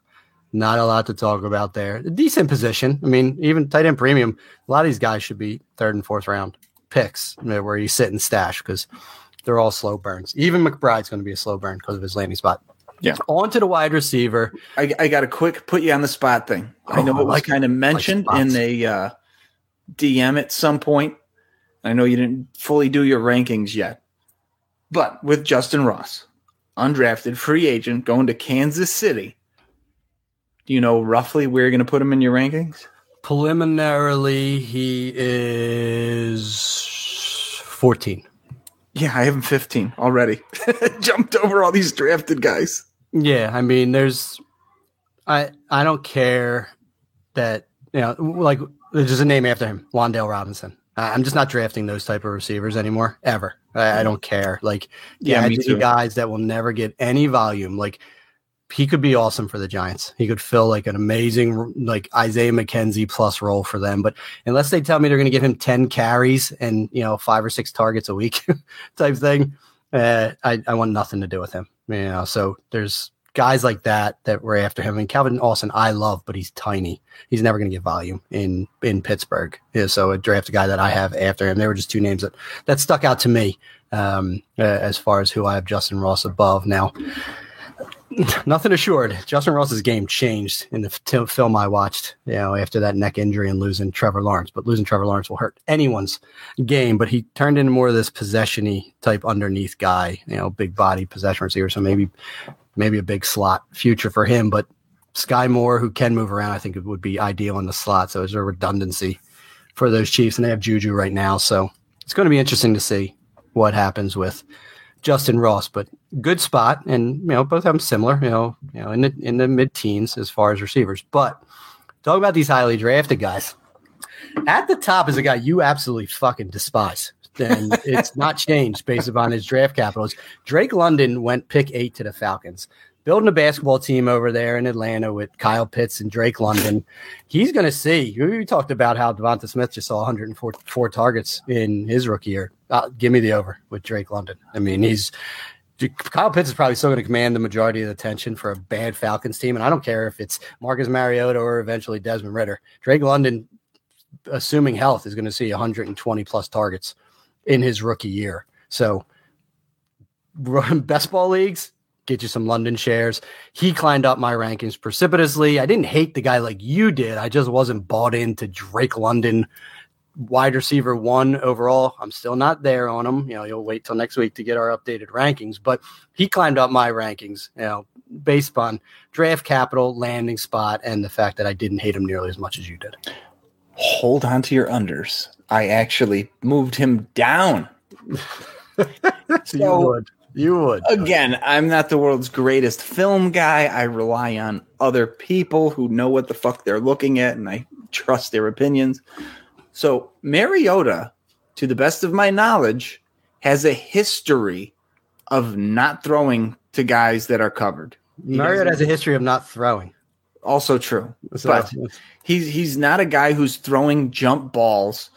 Not a lot to talk about there. A decent position. I mean, even tight end premium. A lot of these guys should be third and fourth round picks where you sit and stash because they're all slow burns. Even McBride's going to be a slow burn because of his landing spot. Yeah. On to the wide receiver. I, I got a quick put you on the spot thing. Oh, I know it was like, kind of mentioned like in a uh, DM at some point. I know you didn't fully do your rankings yet, but with Justin Ross, undrafted free agent going to Kansas City, do you know roughly where you're going to put him in your rankings? Preliminarily, he is 14. Yeah, I have him 15 already. Jumped over all these drafted guys. Yeah, I mean, there's, I I don't care that you know, like there's a name after him, Wan'Dale Robinson. I'm just not drafting those type of receivers anymore, ever. I, I don't care. Like, yeah, yeah guys that will never get any volume. Like, he could be awesome for the Giants. He could fill like an amazing like Isaiah McKenzie plus role for them. But unless they tell me they're going to give him ten carries and you know five or six targets a week type thing, uh, I, I want nothing to do with him. You know, so there's guys like that that were after him. And Calvin Austin, I love, but he's tiny. He's never going to get volume in in Pittsburgh. Yeah, so a draft guy that I have after him. They were just two names that that stuck out to me um, uh, as far as who I have Justin Ross above now. Nothing assured. Justin Ross's game changed in the t- film I watched, you know, after that neck injury and losing Trevor Lawrence. But losing Trevor Lawrence will hurt anyone's game. But he turned into more of this possessiony type underneath guy, you know, big body possession receiver. So maybe, maybe a big slot future for him. But Skyy Moore, who can move around, I think it would be ideal in the slot. So there's a redundancy for those Chiefs, and they have Juju right now. So it's going to be interesting to see what happens with Justin Ross, but good spot, and you know both of them similar, you know, you know in the in the mid teens as far as receivers. But talk about these highly drafted guys. At the top is a guy you absolutely fucking despise, and it's not changed based upon his draft capitals. Drake London went pick eight to the Falcons building a basketball team over there in Atlanta with Kyle Pitts and Drake London. He's going to see. We talked about how Devonta Smith just saw 104 targets in his rookie year. Uh, give me the over with Drake London. I mean, he's Kyle Pitts is probably still going to command the majority of the attention for a bad Falcons team, and I don't care if it's Marcus Mariota or eventually Desmond Ridder. Drake London, assuming health, is going to see 120 plus targets in his rookie year. So, best ball leagues, get you some London shares. He climbed up my rankings precipitously. I didn't hate the guy like you did. I just wasn't bought into Drake London wide receiver one overall. I'm still not there on him. You know, you'll wait till next week to get our updated rankings, but he climbed up my rankings, you know, based on draft capital, landing spot, and the fact that I didn't hate him nearly as much as you did. Hold on to your unders. I actually moved him down. so, you would. You would. Again, I'm not the world's greatest film guy. I rely on other people who know what the fuck they're looking at and I trust their opinions. So, Mariota, to the best of my knowledge, has a history of not throwing to guys that are covered. He Mariota has a history of not throwing. Also true. But he's he's not a guy who's throwing jump balls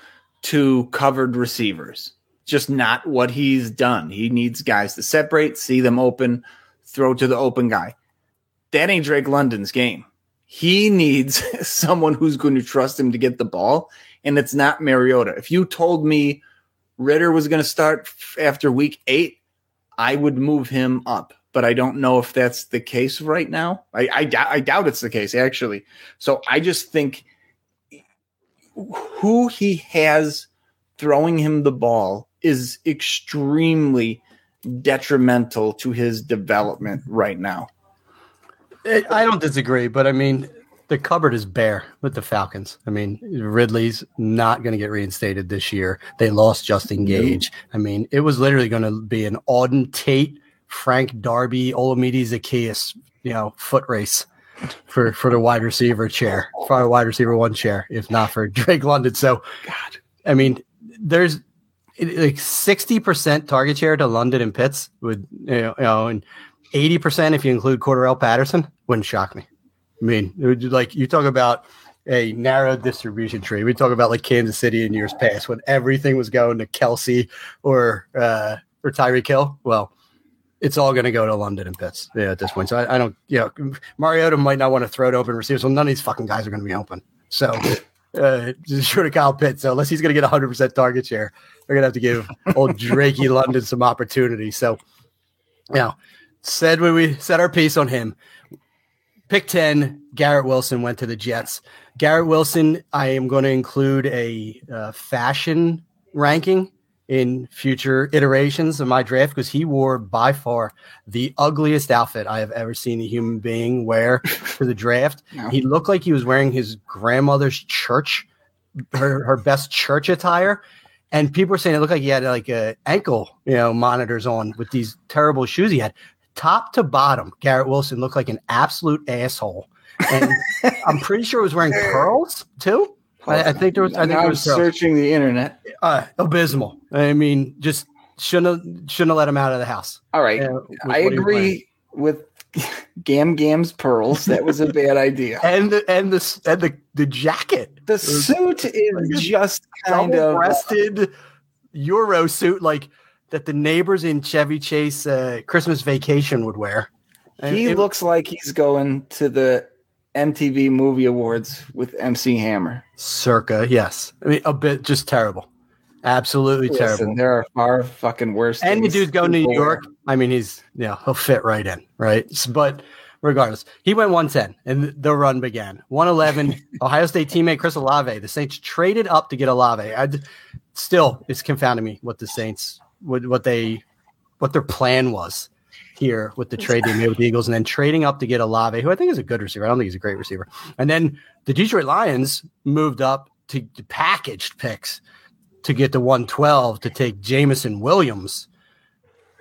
to covered receivers just not what he's done. He needs guys to separate, see them open, throw to the open guy. That ain't Drake London's game. He needs someone who's going to trust him to get the ball, and it's not Mariota. If you told me Ridder was going to start after week eight, I would move him up, but I don't know if that's the case right now. I, I, I doubt it's the case, actually. So I just think who he has throwing him the ball is extremely detrimental to his development right now. I don't disagree, but I mean, the cupboard is bare with the Falcons. I mean, Ridley's not going to get reinstated this year. They lost Justin Gage. I mean, it was literally going to be an Auden Tate, Frank Darby, Olamide Zaccheaus, you know, foot race for for the wide receiver chair, for the wide receiver one chair, if not for Drake London. So, God, I mean, there's like sixty percent target share to London and Pitts would you know, and eighty percent if you include Cordarrelle Patterson wouldn't shock me. I mean, it would like you talk about a narrow distribution tree. We talk about like Kansas City in years past when everything was going to Kelce or uh, or Tyreek Hill. Well, it's all going to go to London and Pitts yeah, at this point. So I, I don't, you know, Mariota might not want to throw it open receivers. Well, none of these fucking guys are going to be open. So uh, short of Kyle Pitts. So unless he's going to get 100% target share, they're going to have to give old Drakey London some opportunity. So, you know, said when we set our piece on him, pick 10, Garrett Wilson went to the Jets. Garrett Wilson, I am going to include a uh, fashion ranking in future iterations of my draft because he wore by far the ugliest outfit I have ever seen a human being wear for the draft. No. He looked like he was wearing his grandmother's church, her, her best church attire. And people were saying it looked like he had like a ankle, you know, monitors on with these terrible shoes he had. Top to bottom, Garrett Wilson looked like an absolute asshole. And I'm pretty sure he was wearing pearls too. I, I, think there was. I think I was searching the internet. Uh, abysmal. I mean, just shouldn't have, shouldn't have let him out of the house. All right, uh, I agree with Gam Gam's pearls. That was a bad idea. and the and the and the the jacket. The suit is just kind of breasted Euro suit, like that the neighbors in Chevy Chase uh, Christmas Vacation would wear. And he it, looks like he's going to the MTV Movie Awards with MC Hammer. Circa, yes. I mean, a bit just terrible. Absolutely Listen, terrible. There are far fucking worse. And the dude's going to New York. I mean, he's yeah, he'll fit right in, right? But regardless, he went 110 and the run began. 111. Ohio State teammate Chris Olave. The Saints traded up to get Olave. I still it's confounding me what the Saints what what they what their plan was here with the trade they made with the Eagles and then trading up to get Olave, who I think is a good receiver. I don't think he's a great receiver. And then the Detroit Lions moved up to, to packaged picks to get to 112 to take Jameson Williams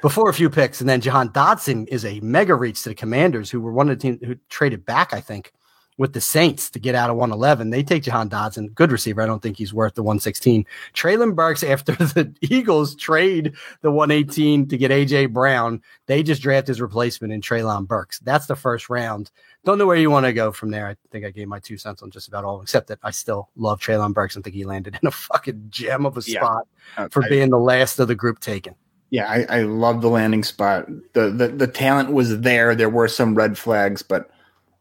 before a few picks. And then Jahan Dotson is a mega reach to the Commanders, who were one of the teams who traded back, I think, with the Saints to get out of 111. They take Jahan Dotson, good receiver. I don't think he's worth the 116. Treylon Burks, after the Eagles trade the 118 to get AJ Brown, they just draft his replacement in Treylon Burks. That's the first round. Don't know where you want to go from there. I think I gave my two cents on just about all, except that I still love Treylon Burks and think he landed in a fucking gem of a spot yeah, for I, being the last of the group taken. Yeah, I, I love the landing spot. The, the the talent was there. There were some red flags, but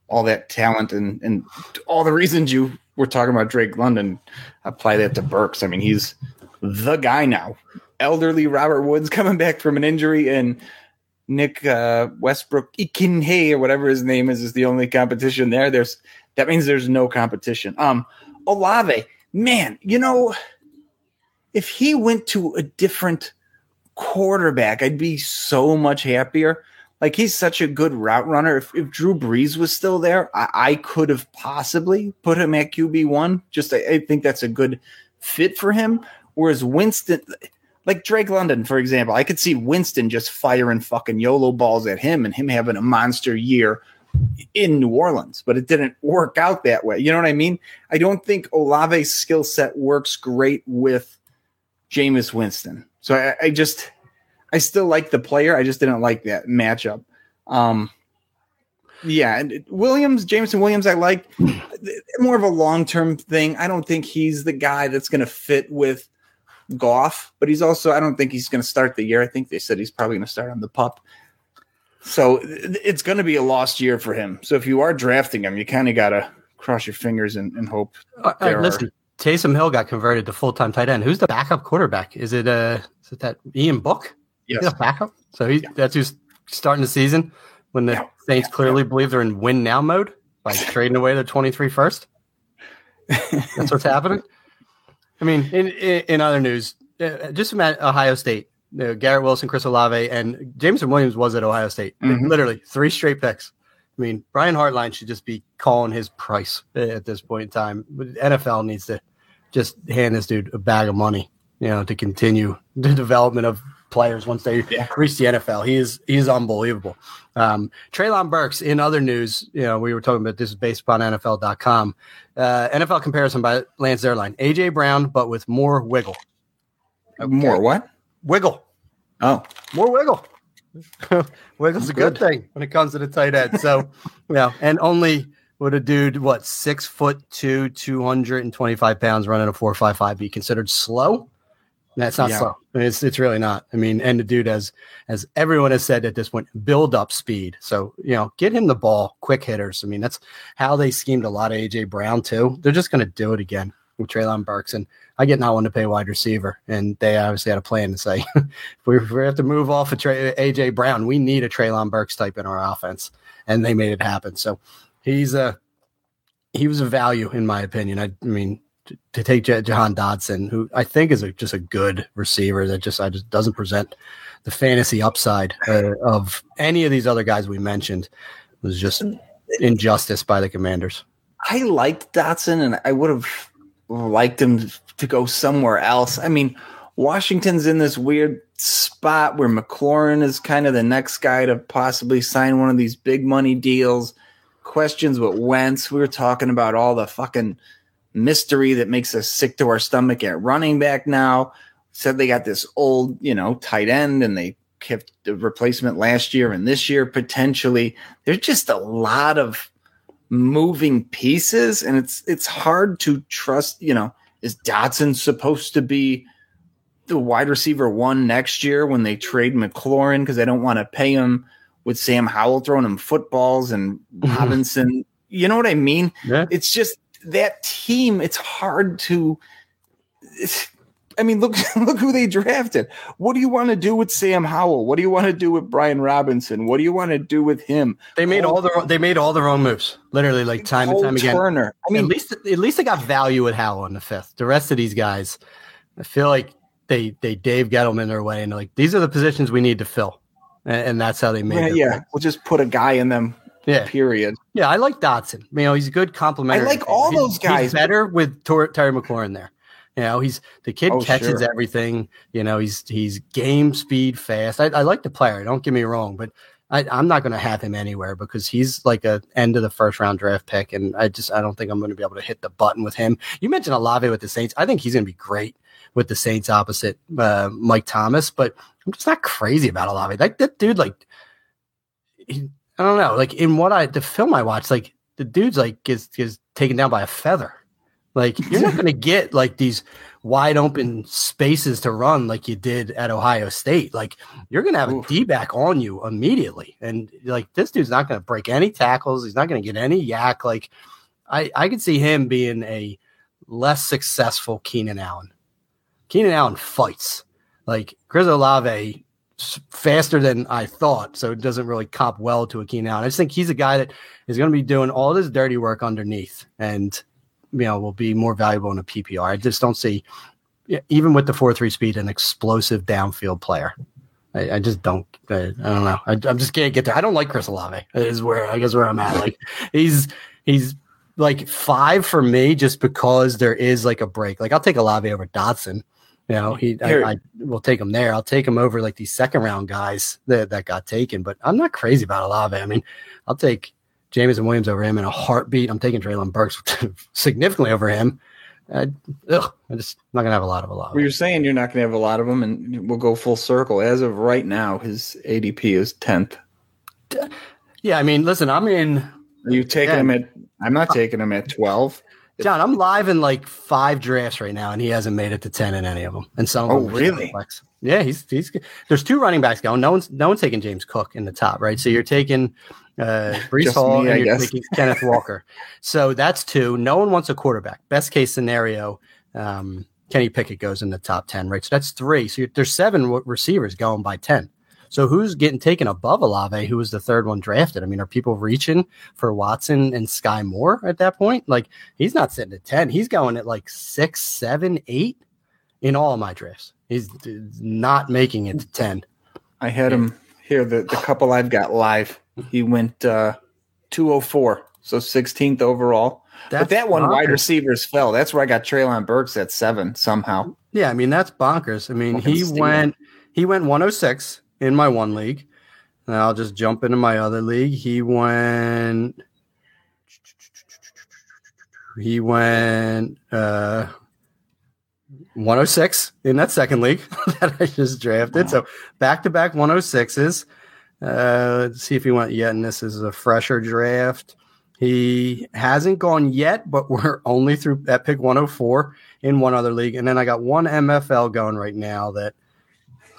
all that talent and and all the reasons you were talking about Drake London apply that to Burks. I mean, he's the guy now. Elderly Robert Woods coming back from an injury and Nick uh, Westbrook Ikhine or whatever his name is is the only competition there. There's that means there's no competition. Um, Olave, man, you know, if he went to a different quarterback, I'd be so much happier. Like he's such a good route runner. If, if Drew Brees was still there, I, I could have possibly put him at QB one. Just I, I think that's a good fit for him. Whereas Winston, like Drake London, for example, I could see Winston just firing fucking YOLO balls at him and him having a monster year in New Orleans, but it didn't work out that way. You know what I mean? I don't think Olave's skill set works great with Jameis Winston. So I, I, just, I still like the player. I just didn't like that matchup. Um, yeah, and Williams, Jameson Williams, I like more of a long term thing. I don't think he's the guy that's going to fit with Goff, but he's also, I don't think he's going to start the year. I think they said he's probably going to start on the pup. So it's going to be a lost year for him. So if you are drafting him, you kind of got to cross your fingers and, and hope. Uh, uh listen, are... Taysom Hill got converted to full time tight end. Who's the backup quarterback? Is it uh is it that Ian Book? Yes, He's a backup. So he yeah. that's who's starting the season when the yeah. Saints clearly believe they're in win now mode by trading away their 23 first. That's what's happening. I mean, in in, in other news, uh, just about Ohio State you know, Garrett Wilson, Chris Olave, and Jameson Williams was at Ohio State. Mm-hmm. Literally three straight picks. I mean, Brian Hartline should just be calling his price at this point in time. NFL needs to just hand this dude a bag of money, you know, to continue the development of players once they yeah. reach the NFL. He is he is unbelievable. Um, Treylon Burks. In other news, you know, we were talking about this is based upon NFL.com. Uh, NFL comparison by Lance Zierlein. AJ Brown, but with more wiggle. Okay. More what? Wiggle. Oh, more wiggle. Wiggle's a good, good, thing when it comes to the tight end. So, yeah, and only would a dude what six foot two, two hundred and twenty five pounds running a four five five be considered slow? That's not yeah. slow. It's it's really not. I mean, and the dude has, as everyone has said at this point, build up speed. So you know, get him the ball, quick hitters. I mean, that's how they schemed a lot of AJ Brown too. They're just going to do it again with Treylon Burks, and I get not one to pay wide receiver, and they obviously had a plan to say if, we, if we have to move off of Trey, AJ Brown, we need a Treylon Burks type in our offense, and they made it happen. So he's a he was a value in my opinion. I, I mean, to, to take J- Jahan Dotson, who I think is a, just a good receiver that just I just doesn't present the fantasy upside uh, of any of these other guys we mentioned was just injustice by the Commanders. I liked Dotson, and I would have liked him to go somewhere else. I mean, Washington's in this weird spot where McLaurin is kind of the next guy to possibly sign one of these big money deals. Questions with Wentz. We were talking about all the fucking mystery that makes us sick to our stomach at running back now. Said they got this old, you know, tight end and they kept the replacement last year and this year potentially. There's just a lot of moving pieces and it's it's hard to trust, you know, is Dotson supposed to be the wide receiver one next year when they trade McLaurin because they don't want to pay him with Sam Howell throwing him footballs and mm-hmm. Robinson? You know what I mean? Yeah. It's just that team. It's hard to. It's, I mean, look look who they drafted. What do you want to do with Sam Howell? What do you want to do with Brian Robinson? What do you want to do with him? They made Cole, all their they made all their own moves, literally, like time Cole and time again. Turner. I mean, at least at least they got value with Howell in the fifth. The rest of these guys, I feel like they they Dave Gettleman their way, and like these are the positions we need to fill, and, and that's how they made. Yeah, yeah. we'll just put a guy in them. Yeah. Period. Yeah, I like Dotson. You know, he's a good compliment. I like all he's, those guys. He's better with Tor- Terry McLaurin there. You know, he's the kid oh, catches sure. everything. You know, he's he's game speed fast. I, I like the player. Don't get me wrong, but I, am not going to have him anywhere because he's like a end of the first round draft pick, and I just I don't think I'm going to be able to hit the button with him. You mentioned Olave with the Saints. I think he's going to be great with the Saints opposite uh, Mike Thomas, but I'm just not crazy about Olave. Like that dude, like he, I don't know, like in what I the film I watched, like the dude's like gets gets taken down by a feather. Like you're not going to get like these wide open spaces to run like you did at Ohio State. Like you're going to have Oof. a D back on you immediately. And like this dude's not going to break any tackles. He's not going to get any YAC. Like I, I could see him being a less successful Keenan Allen. Keenan Allen fights like Chris Olave faster than I thought. So it doesn't really cop well to a Keenan Allen. I just think he's a guy that is going to be doing all this dirty work underneath and you know will be more valuable in a PPR. I just don't see even with the four three speed an explosive downfield player. I, I just don't. I, I, don't know. I, I just can't get there. I don't like Chris Olave. Is where I guess where I'm at. Like he's he's like five for me just because there is like a break. Like I'll take Olave over Dotson. You know, he I, I, will take him there. I'll take him over like these second round guys that, that got taken, but I'm not crazy about Olave. I mean, I'll take Jameson Williams over him in a heartbeat. I'm taking Treylon Burks significantly over him. I, ugh, I'm just not gonna have a lot of a lot. Well, you're saying you're not gonna have a lot of them, and we'll go full circle. As of right now, his ADP is tenth. Yeah, I mean, listen, I'm in. Are you taking him at? I'm not taking him at twelve. John, I'm live in like five drafts right now, and he hasn't made it to ten in any of them. And some. Oh, really? Yeah, he's he's. There's two running backs going. No one's no one's taking James Cook in the top, right? So you're taking uh, Breece Hall me, and you're taking Kenneth Walker. So that's two. No one wants a quarterback. Best case scenario, um, Kenny Pickett goes in the top ten, right? So that's three. So there's seven receivers going by ten. So who's getting taken above Olave, who was the third one drafted? I mean, are people reaching for Watson and Skyy Moore at that point? Like he's not sitting at 10. He's going at like six, seven, eight in all of my drafts. He's not making it to 10. I had him here, the, the couple I've got live. He went uh 204, so 16th overall. That's but that one bonkers. wide receivers fell. That's where I got Treylon Burks at seven somehow. Yeah, I mean that's bonkers. I mean he went he went 106 in my one league. And I'll just jump into my other league. He went he went uh 106 in that second league that I just drafted. Wow. So back to back 106s. Uh, let's see if he went yet. And this is a fresher draft. He hasn't gone yet, but we're only through at pick 104 in one other league. And then I got one MFL going right now that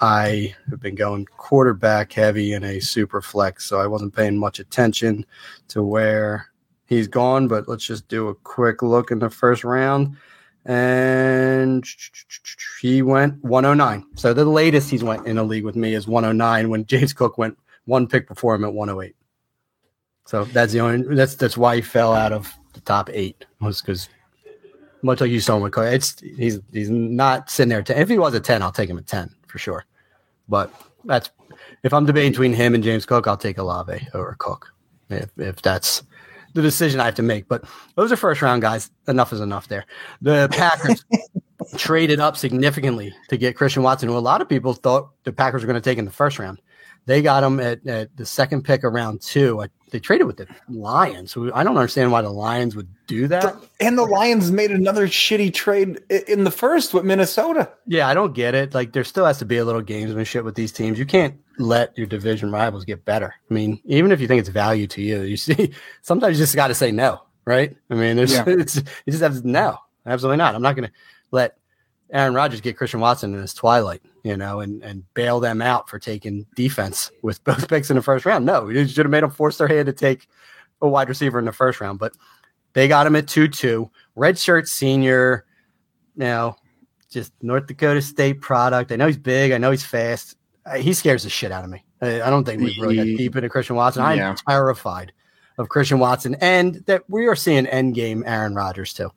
I have been going quarterback heavy in a super flex. So I wasn't paying much attention to where he's gone. But let's just do a quick look in the first round and he went 109. So the latest he's went in a league with me is 109 when James Cook went one pick before him at 108. So that's the only that's that's why he fell out of the top eight was because much like you saw him with Cook, it's he's he's not sitting there. 10. If he was a 10, I'll take him at 10 for sure. But that's if I'm debating between him and James Cook, I'll take Olave over Cook. If if that's the decision I have to make. But those are first round guys. Enough is enough there. The Packers traded up significantly to get Christian Watson, who a lot of people thought the Packers were going to take in the first round. They got him at, at the second pick around two. They traded with the Lions. I don't understand why the Lions would do that. And the Lions made another shitty trade in the first with Minnesota. Yeah, I don't get it. Like there still has to be a little gamesmanship with these teams. You can't let your division rivals get better. I mean, even if you think it's value to you, you see, sometimes you just got to say no, right? I mean, yeah. it's you just have to no, absolutely not. I'm not going to let Aaron Rodgers get Christian Watson in his twilight, you know, and and bail them out for taking defense with both picks in the first round. No, you should have made them force their hand to take a wide receiver in the first round, but they got him at two two. redshirt senior, you know, just North Dakota State product. I know he's big. I know he's fast uh, he scares the shit out of me. I, I don't think we really got deep into Christian Watson. I'm yeah. terrified of Christian Watson, and that we are seeing end game Aaron Rodgers too.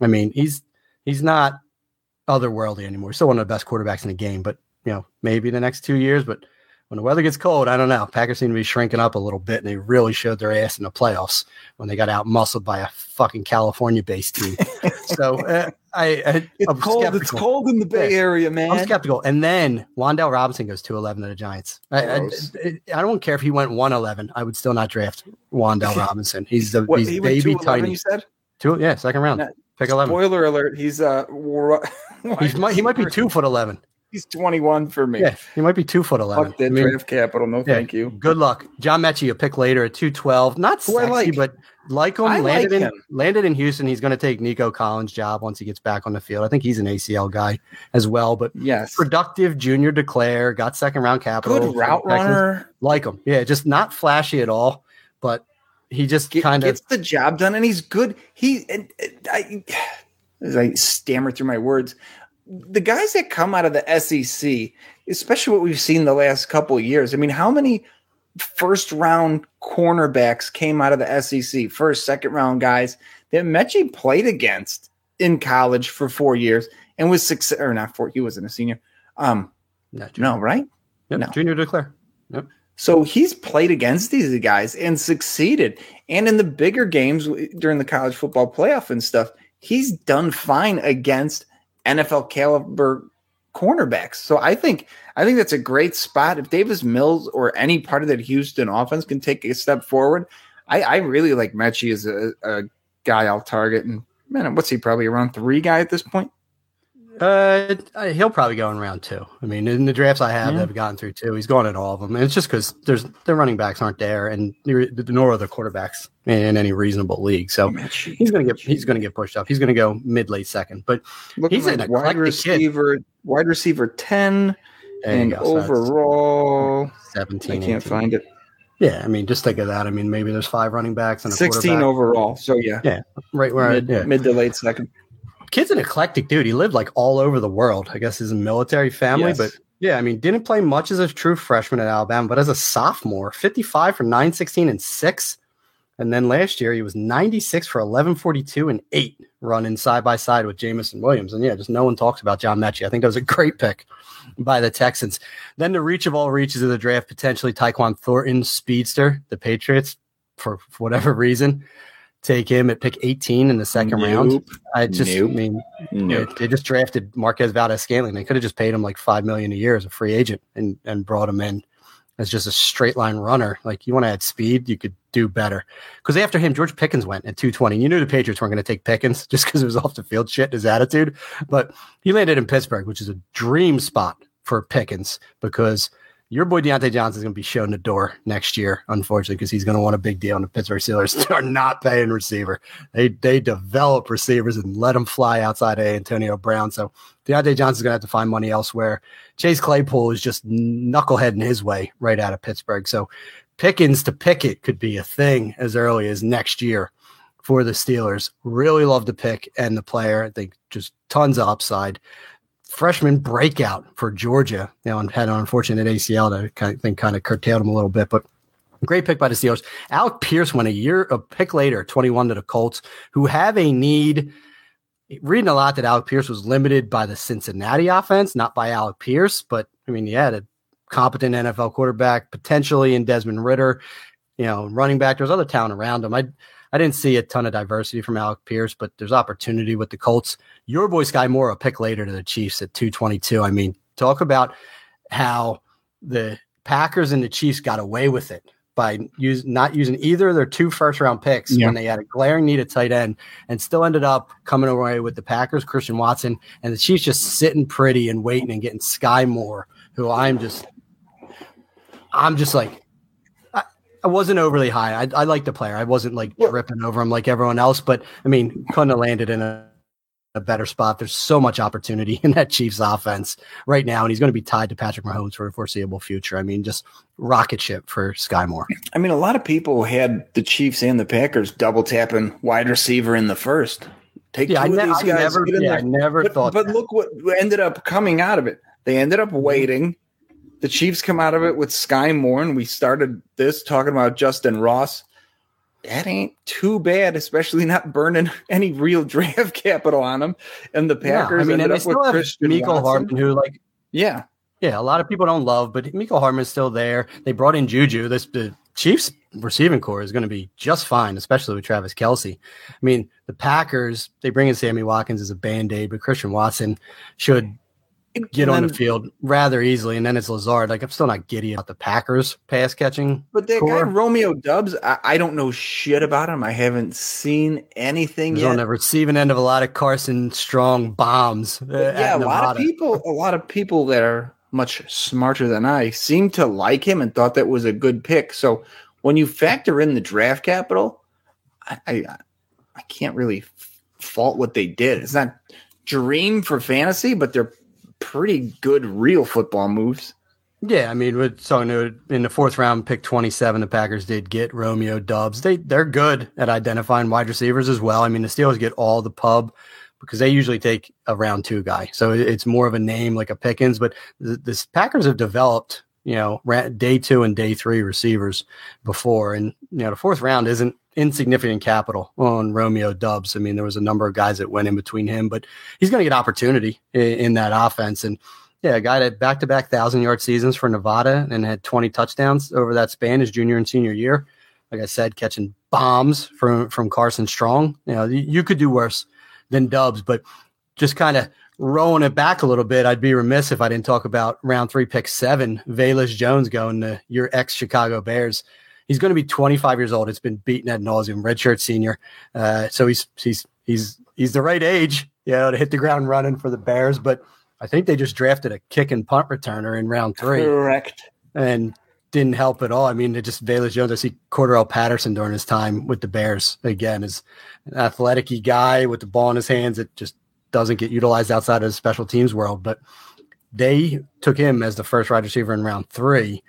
I mean, he's he's not otherworldly anymore. Still one of the best quarterbacks in the game, but you know, maybe the next two years. But when the weather gets cold, I don't know. Packers seem to be shrinking up a little bit, and they really showed their ass in the playoffs when they got out muscled by a fucking California-based team. so uh, I, I it's I'm cold. Skeptical. It's cold in the Bay Area, man. I'm skeptical. And then Wan'Dale Robinson goes to 11 to the Giants. I, I, I, don't care if he went 111. I would still not draft Wan'Dale Robinson. He's the what, he's he baby tiny. You said two, yeah, second round. Pick 11. Spoiler alert: He's uh, he's, he might be two foot 11. He's 21 for me. Yeah, he might be two foot eleven. Fuck that I mean, draft capital. No, yeah, thank you. Good luck, John Metchie. A pick later at two twelve. Not Who sexy, like. but like him. I like landed in him. landed in Houston. He's going to take Nico Collins' job once he gets back on the field. I think he's an ACL guy as well, but Yes. productive junior declare. Got second round capital. Good route Texans. runner. Like him, yeah, just not flashy at all, but he just Get, kind of gets the job done, and he's good. He, and, and I, as I stammer through my words, the guys that come out of the SEC, especially what we've seen the last couple of years. I mean, how many first round cornerbacks came out of the SEC? First, second round guys that Metchie played against in college for four years and was six or not four. He wasn't a senior. Um, no, no, right? Yep, no. junior declare. So he's played against these guys and succeeded. And in the bigger games during the college football playoff and stuff, he's done fine against NFL caliber cornerbacks. So I think I think that's a great spot. If Davis Mills or any part of that Houston offense can take a step forward, I, I really like Metchie as a, a guy I'll target. And man, what's he probably around three guy at this point? Uh, he'll probably go in round two. I mean, in the drafts I have, Yeah. that have gotten through two. He's gone at all of them, and it's just because there's the running backs aren't there, and neither- nor are the quarterbacks in any reasonable league. So Metchie. he's gonna get he's gonna get pushed up. He's gonna go mid late second, but Looking he's an like wide eclectic kid. receiver, wide receiver ten. there and go. So that's overall, I can't 18. find it. Yeah, I mean, just think of that. I mean, maybe there's five running backs and a 16 quarterback. overall. So yeah, right where mid, I, yeah. mid to late second. Kid's an eclectic dude. He lived like all over the world. I guess he's a military family, Yes. but yeah, I mean, didn't play much as a true freshman at Alabama, but as a sophomore, 55 for 916 and six. And then last year he was 96 for 1142 and eight running side by side with Jameson Williams. And yeah, just no one talks about John Metchie. I think that was a great pick by the Texans. Then the reach of all reaches of the draft, potentially Tyquan Thornton, speedster, the Patriots, for, for whatever reason, take him at pick 18 in the second round. I just, Nope. I mean, Nope. they, they just drafted Marquez Valdes-Scantling. They could have just paid him like five million a year as a free agent and and brought him in as just a straight line runner. Like you want to add speed, you could do better. Because after him, George Pickens went at 220. You knew the Patriots weren't going to take Pickens just because it was off the field shit, his attitude. But he landed in Pittsburgh, which is a dream spot for Pickens because your boy Diontae Johnson is going to be shown the door next year, unfortunately, because he's going to want a big deal. And the Pittsburgh Steelers are not paying receiver. They they develop receivers and let them fly outside of Antonio Brown. So Diontae Johnson's going to have to find money elsewhere. Chase Claypool is just knuckleheading his way right out of Pittsburgh. So Pickens to Pickett could be a thing as early as next year for the Steelers. Really love the pick and the player. I think just tons of upside. Freshman breakout for Georgia. You know, and had an unfortunate ACL that kind of think kind of curtailed him a little bit, but great pick by the Steelers. Alec Pierce went a year, a pick later, 21 to the Colts, who have a need. Reading a lot that Alec Pierce was limited by the Cincinnati offense, not by Alec Pierce, but I mean, he had a competent NFL quarterback, potentially in Desmond Ridder, you know, running back. There's other talent around him. I I didn't see a ton of diversity from Alec Pierce, but there's opportunity with the Colts. Your boy Skyy Moore, a pick later to the Chiefs at 222. I mean, talk about how the Packers and the Chiefs got away with it by use, not using either of their two first round picks Yeah. when they had a glaring need at tight end and still ended up coming away with the Packers, Christian Watson, and the Chiefs just sitting pretty and waiting and getting Skyy Moore, who I'm just, I'm just like, I, I wasn't overly high. I, I like the player. I wasn't like Well- tripping over him like everyone else, but I mean, couldn't have landed in a, a better spot. There's so much opportunity in that Chiefs offense right now, and he's going to be tied to Patrick Mahomes for a foreseeable future. I mean, just rocket ship for Skyy Moore. I mean, a lot of people had the Chiefs and the Packers double tapping wide receiver in the first. Take Yeah, I, two ne- of these I guys. never, yeah. I never but, thought. but that. look what ended up coming out of it. They ended Mm-hmm. up waiting. The Chiefs come out of it with Skyy Moore, and we started this talking about Justin Ross. That ain't too bad, especially not burning any real draft capital on him. And the Yeah, Packers I mean, ended and up with have Christian Miko Watson. Who like Yeah, Yeah, a lot of people don't love, but Miko is still there. They brought in Juju. This the Chiefs receiving corps is going to be just fine, especially with Travis Kelce. I mean, the Packers they bring in Sammy Watkins as a band aid, but Christian Watson should get on the field rather easily, and then it's Lazard. Like I'm still not giddy about the Packers pass catching. But that corps. guy Romeo Doubs, I, I, don't know shit about him. I haven't seen anything He's yet. On the receiving end of a lot of Carson Strong bombs. Uh, yeah, a lot of people, a lot of people that are much smarter than I seem to like him and thought that was a good pick. So when you factor in the draft capital, I I, I can't really fault what they did. It's not dream for fantasy, but they're pretty good real football moves. Yeah, I mean, with so in the fourth round, pick twenty seven. The Packers did get Romeo Doubs. They they're good at identifying wide receivers as well. I mean, the Steelers get all the pub because they usually take a round two guy, so it's more of a name like a Pickens. But the, the Packers have developed, you know, day two and day three receivers before, and you know, the fourth round isn't insignificant capital on Romeo Doubs. I mean, there was a number of guys that went in between him, but he's going to get opportunity in, in, that offense. And yeah, a guy that back to back thousand yard seasons for Nevada and had 20 touchdowns over that span his junior and senior year. Like I said, catching bombs from, from Carson Strong. You know, you could do worse than Dubs, but just kind of rolling it back a little bit, I'd be remiss if I didn't talk about round three, pick seven, Velus Jones going to your ex Chicago Bears he's going to be 25 years old. It's been beaten at nauseum, redshirt senior. Uh, so he's he's he's he's the right age, you know, to hit the ground running for the Bears. But I think they just drafted a kick and punt returner in round three. Correct. And didn't help at all. I mean, it just Velus Jones. I see Cordarrelle Patterson during his time with the Bears again is an athletic guy with the ball in his hands that just doesn't get utilized outside of the special teams world. But they took him as the first wide receiver in round three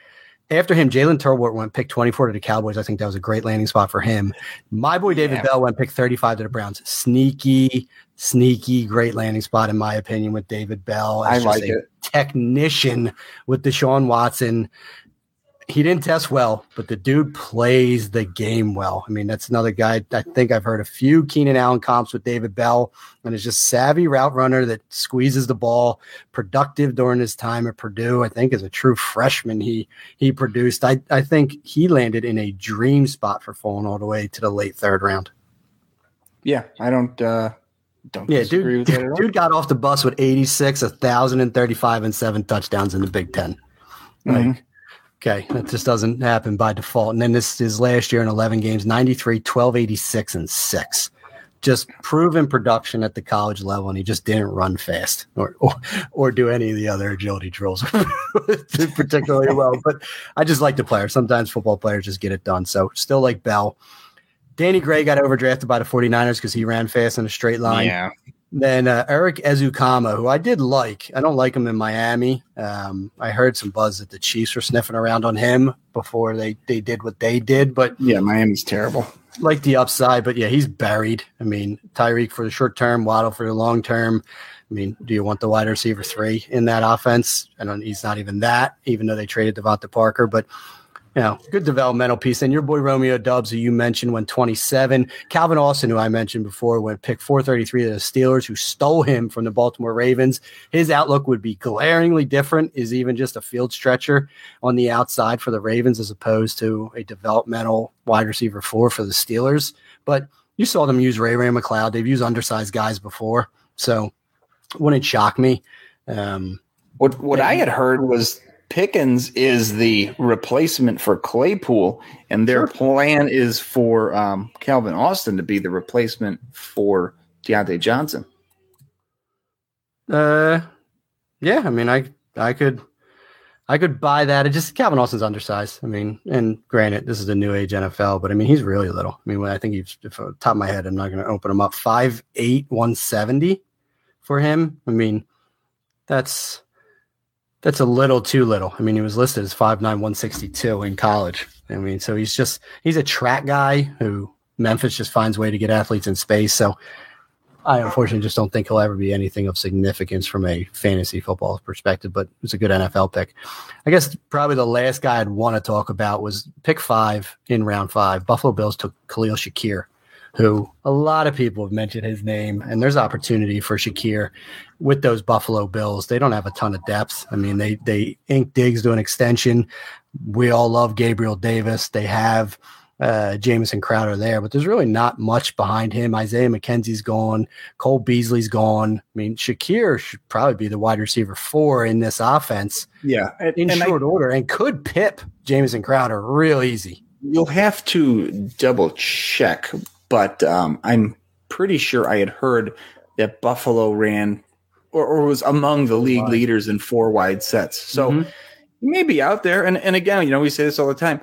after him, Jalen Tolbert went pick 24 to the Cowboys. I think that was a great landing spot for him. My boy David yeah. Bell went pick 35 to the Browns. Sneaky, sneaky, great landing spot, in my opinion, with David Bell. I like it. Technician with Deshaun Watson he didn't test well, but the dude plays the game well. I mean, that's another guy. I think I've heard a few Keenan Allen comps with David Bell, and is just savvy route runner that squeezes the ball, productive during his time at Purdue. I think as a true freshman, he he produced. I I think he landed in a dream spot for falling all the way to the late third round. Yeah, I don't. uh don't yeah, dude, dude got off the bus with 86, 1,035, and seven touchdowns in the Big 10 Like, mm-hmm Okay, that just doesn't happen by default. And then this is last year in 11 games 93, 12, 86, and 6. Just proven production at the college level, and he just didn't run fast or or, or do any of the other agility drills particularly well. But I just like the player. Sometimes football players just get it done. So still like Bell. Danny Gray got overdrafted by the 49ers because he ran fast in a straight line. Yeah. Then uh, Erik Ezukanma, who I did like. I don't like him in Miami. Um, I heard some buzz that the Chiefs were sniffing around on him before they, they did what they did. But yeah, Miami's terrible. Like the upside, but yeah, he's buried. I mean, Tyreek for the short term, Waddle for the long term. I mean, do you want the wide receiver three in that offense? I don't. He's not even that, even though they traded DeVante Parker. But you know, good developmental piece. And your boy Romeo Doubs, who you mentioned, went 27. Calvin Austin, who I mentioned before, went pick 433 to the Steelers, who stole him from the Baltimore Ravens. His outlook would be glaringly different, is even just a field stretcher on the outside for the Ravens as opposed to a developmental wide receiver four for the Steelers. But you saw them use Ray-Ray McCloud. They've used undersized guys before. So wouldn't shock me. Um, what what I had heard was Pickens is the replacement for Claypool, and their sure. plan is for um, Calvin Austin to be the replacement for Diontae Johnson. Uh, yeah. I mean, I I could I could buy that. It just Calvin Austin's undersized. I mean, and granted, this is a new age NFL, but I mean, he's really little. I mean, I think he's if top of my head, I'm not going to open him up. Five eight, one seventy for him. I mean, that's that's a little too little. I mean, he was listed as 5'9, 162 in college. I mean, so he's just, he's a track guy who Memphis just finds a way to get athletes in space. So I unfortunately just don't think he'll ever be anything of significance from a fantasy football perspective, but it's a good NFL pick. I guess probably the last guy I'd want to talk about was pick five in round five. Buffalo Bills took Khalil Shakir who a lot of people have mentioned his name, and there's opportunity for Shakir with those Buffalo Bills. They don't have a ton of depth. I mean, they they ink Diggs to an extension. We all love Gabriel Davis. They have uh, Jamison Crowder there, but there's really not much behind him. Isaiah McKenzie's gone. Cole Beasley's gone. I mean, Shakir should probably be the wide receiver four in this offense. Yeah. And, in and short I, order and could pip Jamison Crowder real easy. You'll have to double check, but um, I'm pretty sure I had heard that Buffalo ran or, or was among the league leaders in four wide sets. So mm-hmm. may be out there. And, and again, you know, we say this all the time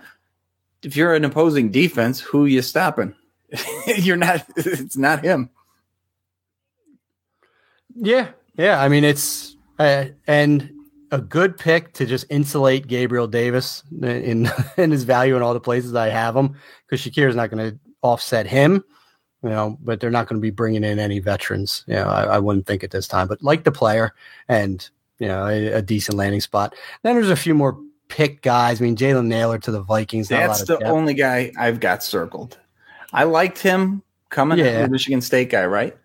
if you're an opposing defense, who you stopping? you're not. It's not him. Yeah, yeah. I mean, it's uh, and a good pick to just insulate Gabriel Davis in in his value in all the places I have him because Shakir is not going to offset him, you know. But they're not going to be bringing in any veterans. You know, I, I, wouldn't think at this time. But like the player and you know a, a decent landing spot. Then there's a few more pick guys. I mean, Jalen Nailor to the Vikings. That's the depth. only guy I've got circled. I liked him coming yeah. the Michigan State guy, right?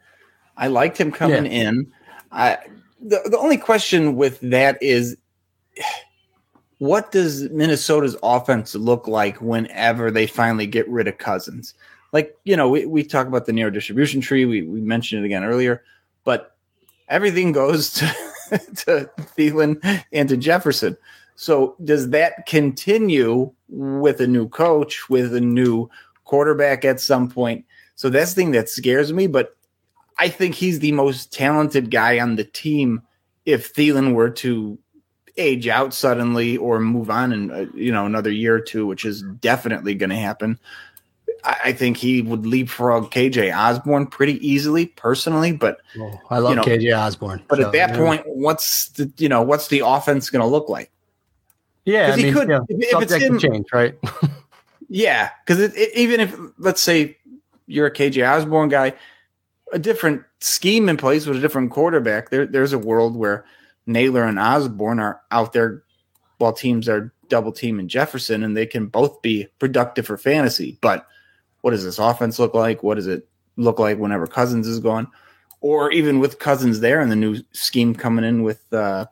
I liked him coming yeah. in. I the, the only question with that is what does Minnesota's offense look like whenever they finally get rid of Cousins? Like, you know, we, we talk about the narrow distribution tree. We, we mentioned it again earlier, but everything goes to, to Thielen and to Jefferson. So does that continue with a new coach, with a new quarterback at some point? So that's the thing that scares me. But I think he's the most talented guy on the team. If Thielen were to age out suddenly or move on in uh, you know another year or two, which is definitely going to happen, I, I, think he would leapfrog KJ Osborn pretty easily, personally. But oh, I love you know, KJ Osborn. But so, at that yeah. point, what's the you know what's the offense going to look like? Yeah, I he mean, could. Yeah, if, if it's him, change, right? yeah, because even if let's say you're a KJ Osborn guy, a different scheme in place with a different quarterback, there, there's a world where Nailor and Osborn are out there while teams are double teaming Jefferson, and they can both be productive for fantasy. But what does this offense look like? What does it look like whenever Cousins is gone? Or even with Cousins there and the new scheme coming in with uh,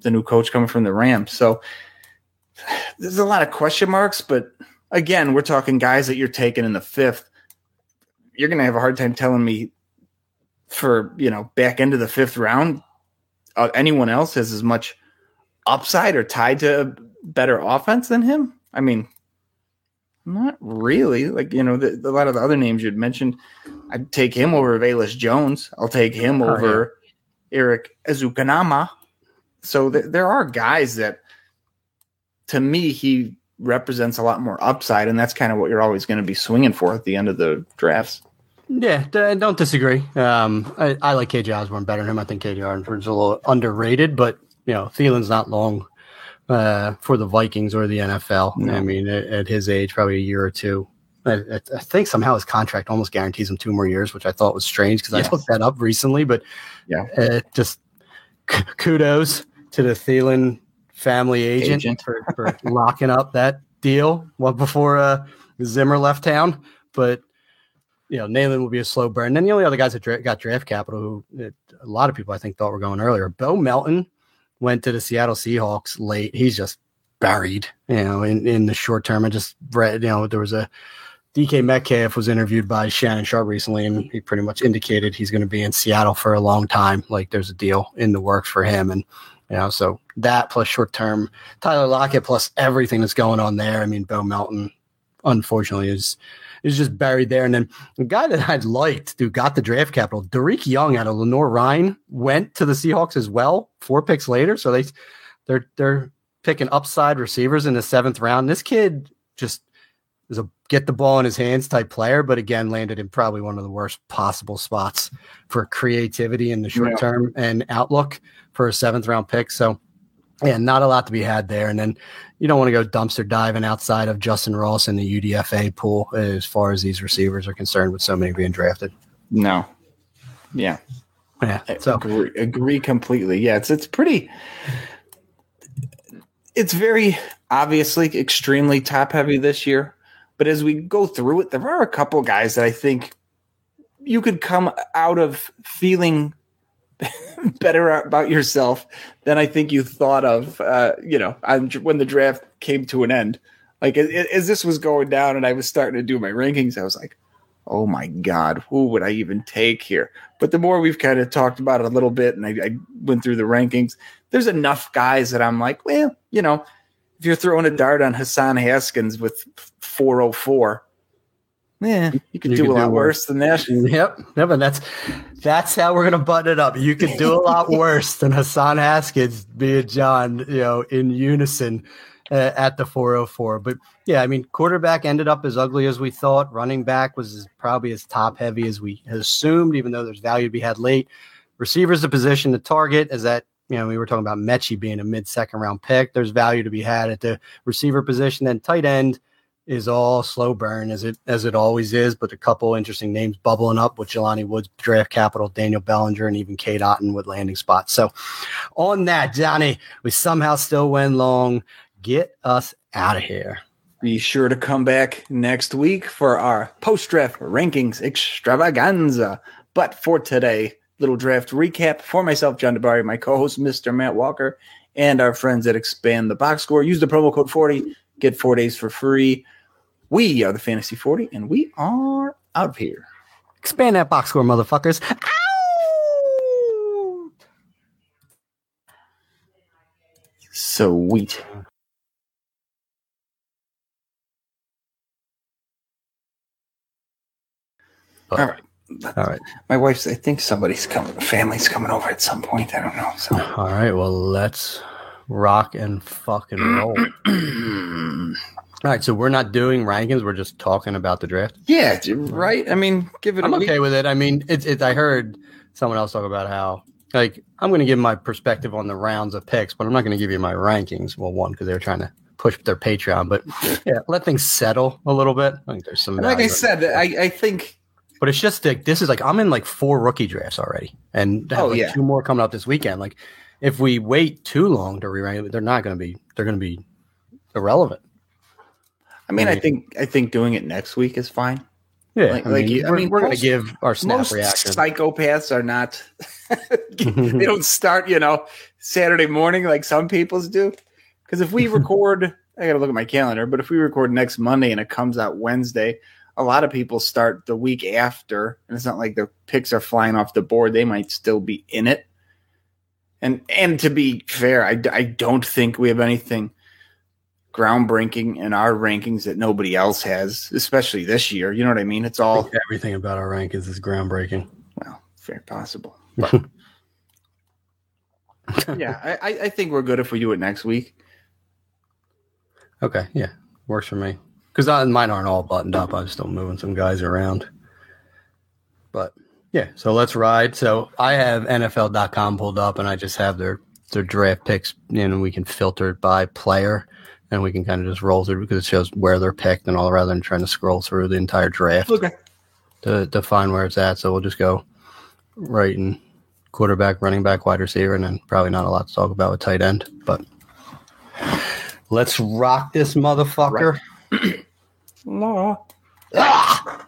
the new coach coming from the Rams. So there's a lot of question marks, but again, we're talking guys that you're taking in the fifth. You're going to have a hard time telling me for, you know, back into the fifth round, uh, anyone else has as much upside or tied to a better offense than him. I mean, not really. Like, you know, the, the, a lot of the other names you'd mentioned, I'd take him over Velus Jones. I'll take him oh, over yeah. Erik Ezukanma. So th- there are guys that to me, he represents a lot more upside, and that's kind of what you're always going to be swinging for at the end of the drafts. Yeah, don't disagree. Um, I, I, like KJ Osborn better than him. I think KJ Osborn's a little underrated, but you know, Thielen's not long uh, for the Vikings or the NFL. No. I mean, at, at, his age, probably a year or two. I, I, think somehow his contract almost guarantees him two more years, which I thought was strange because yes. I looked that up recently. But yeah, uh, just kudos to the Thielen family agent, agent. for, for locking up that deal well before uh, Zimmer left town. But you know, Nalen will be a slow burn. Then the only other guys that dra- got draft capital, who it, a lot of people I think thought were going earlier, Bo Melton went to the Seattle Seahawks late. He's just buried, you know, in, in the short term. I just read, you know, there was a DK Metcalf was interviewed by Shannon Sharpe recently, and he pretty much indicated he's going to be in Seattle for a long time. Like there's a deal in the works for him, and you know, so that plus short term Tyler Lockett plus everything that's going on there. I mean, Bo Melton, unfortunately, is is just buried there. And then the guy that I'd liked who got the draft capital, Dareke Young out of Lenoir-Rhyne, went to the Seahawks as well, four picks later. So they they're they're picking upside receivers in the seventh round. This kid just is a get the ball in his hands type player, but again, landed in probably one of the worst possible spots for creativity in the short term and outlook for a seventh round pick. So, yeah, not a lot to be had there. And then you don't want to go dumpster diving outside of Justin Ross in the UDFA pool as far as these receivers are concerned with so many being drafted. No. Yeah. Yeah. So agree, agree completely. Yeah. It's, it's pretty, it's very obviously extremely top heavy this year. But as we go through it, there are a couple guys that I think you could come out of feeling better about yourself than I think you thought of. Uh, you know, when the draft came to an end. Like as, as this was going down and I was starting to do my rankings, I was like, oh my God, who would I even take here? But the more we've kind of talked about it a little bit and I, I went through the rankings, there's enough guys that I'm like, well, you know, if you're throwing a dart on Hassan Haskins with 404, yeah, you could You do could a do lot worse. worse than that. Yep. Yep. And that's that's how we're gonna button it up. You could do a lot worse than Hassan Haskins, me and John, you know, in unison uh, at the 404. But yeah, I mean, quarterback ended up as ugly as we thought. Running back was as, probably as top heavy as we assumed, even though there's value to be had late. Receivers the position to target as that. You know, we were talking about Metchie being a mid second round pick. There's value to be had at the receiver position. Then tight end is all slow burn as it as it always is, but a couple interesting names bubbling up with Jelani Woods, draft capital, Daniel Bellinger, and even Cade Otton with landing spots. So on that, Johnny, we somehow still went long. Get us out of here. Be sure to come back next week for our post draft rankings extravaganza. But for today, little draft recap for myself, John DeBari, my co host, Mr. Matt Walker, and our friends that expand the box score. Use the promo code 40, get four days for free. We are the Fantasy 40, and we are out of here. Expand that box score, motherfuckers. Ow! Sweet. All right. All right. My wife's, I think somebody's coming, family's coming over at some point. I don't know. So. All right. Well, let's rock and fucking roll. All right. So we're not doing rankings. We're just talking about the draft. Yeah, right. I mean, give it. I'm a week. okay with it. I mean, it's it's. I heard someone else talk about how like I'm going to give my perspective on the rounds of picks, but I'm not going to give you my rankings. Well, one because they were trying to push their Patreon, but yeah, let things settle a little bit. I think there's some. Like I said, I, I think but it's just like this is like I'm in like four rookie drafts already, and have Oh, like yeah. two more coming up this weekend. Like if we wait too long to re-rank, they're not going to be. They're going to be irrelevant. I mean, I think I think doing it next week is fine. Yeah, Like- I like mean, you- I we're, mean, we're going to give our snap Most reaction. psychopaths are not. they don't start, you know, Saturday morning like some people's do. Because if we record, I got to look at my calendar. But if we record next Monday and it comes out Wednesday, a lot of people start the week after, and it's not like their picks are flying off the board. They might still be in it. And and to be fair, I, I don't think we have anything groundbreaking in our rankings that nobody else has, especially this year. You know what I mean? It's all Everything about our rankings is groundbreaking. well, very possible. But yeah, I, I- I think we're good if we do it next week. Okay, yeah, works for me. Because mine aren't all buttoned up. I'm still moving some guys around. But yeah, so let's ride. So I have NFL.com pulled up, and I just have their their draft picks, in and we can filter it by player, and we can kind of just roll through because it shows where they're picked and all, rather than trying to scroll through the entire draft Okay. to to find where it's at. So we'll just go right in quarterback, running back, wide receiver, and then probably not a lot to talk about with tight end. But let's rock this motherfucker. No. Ah!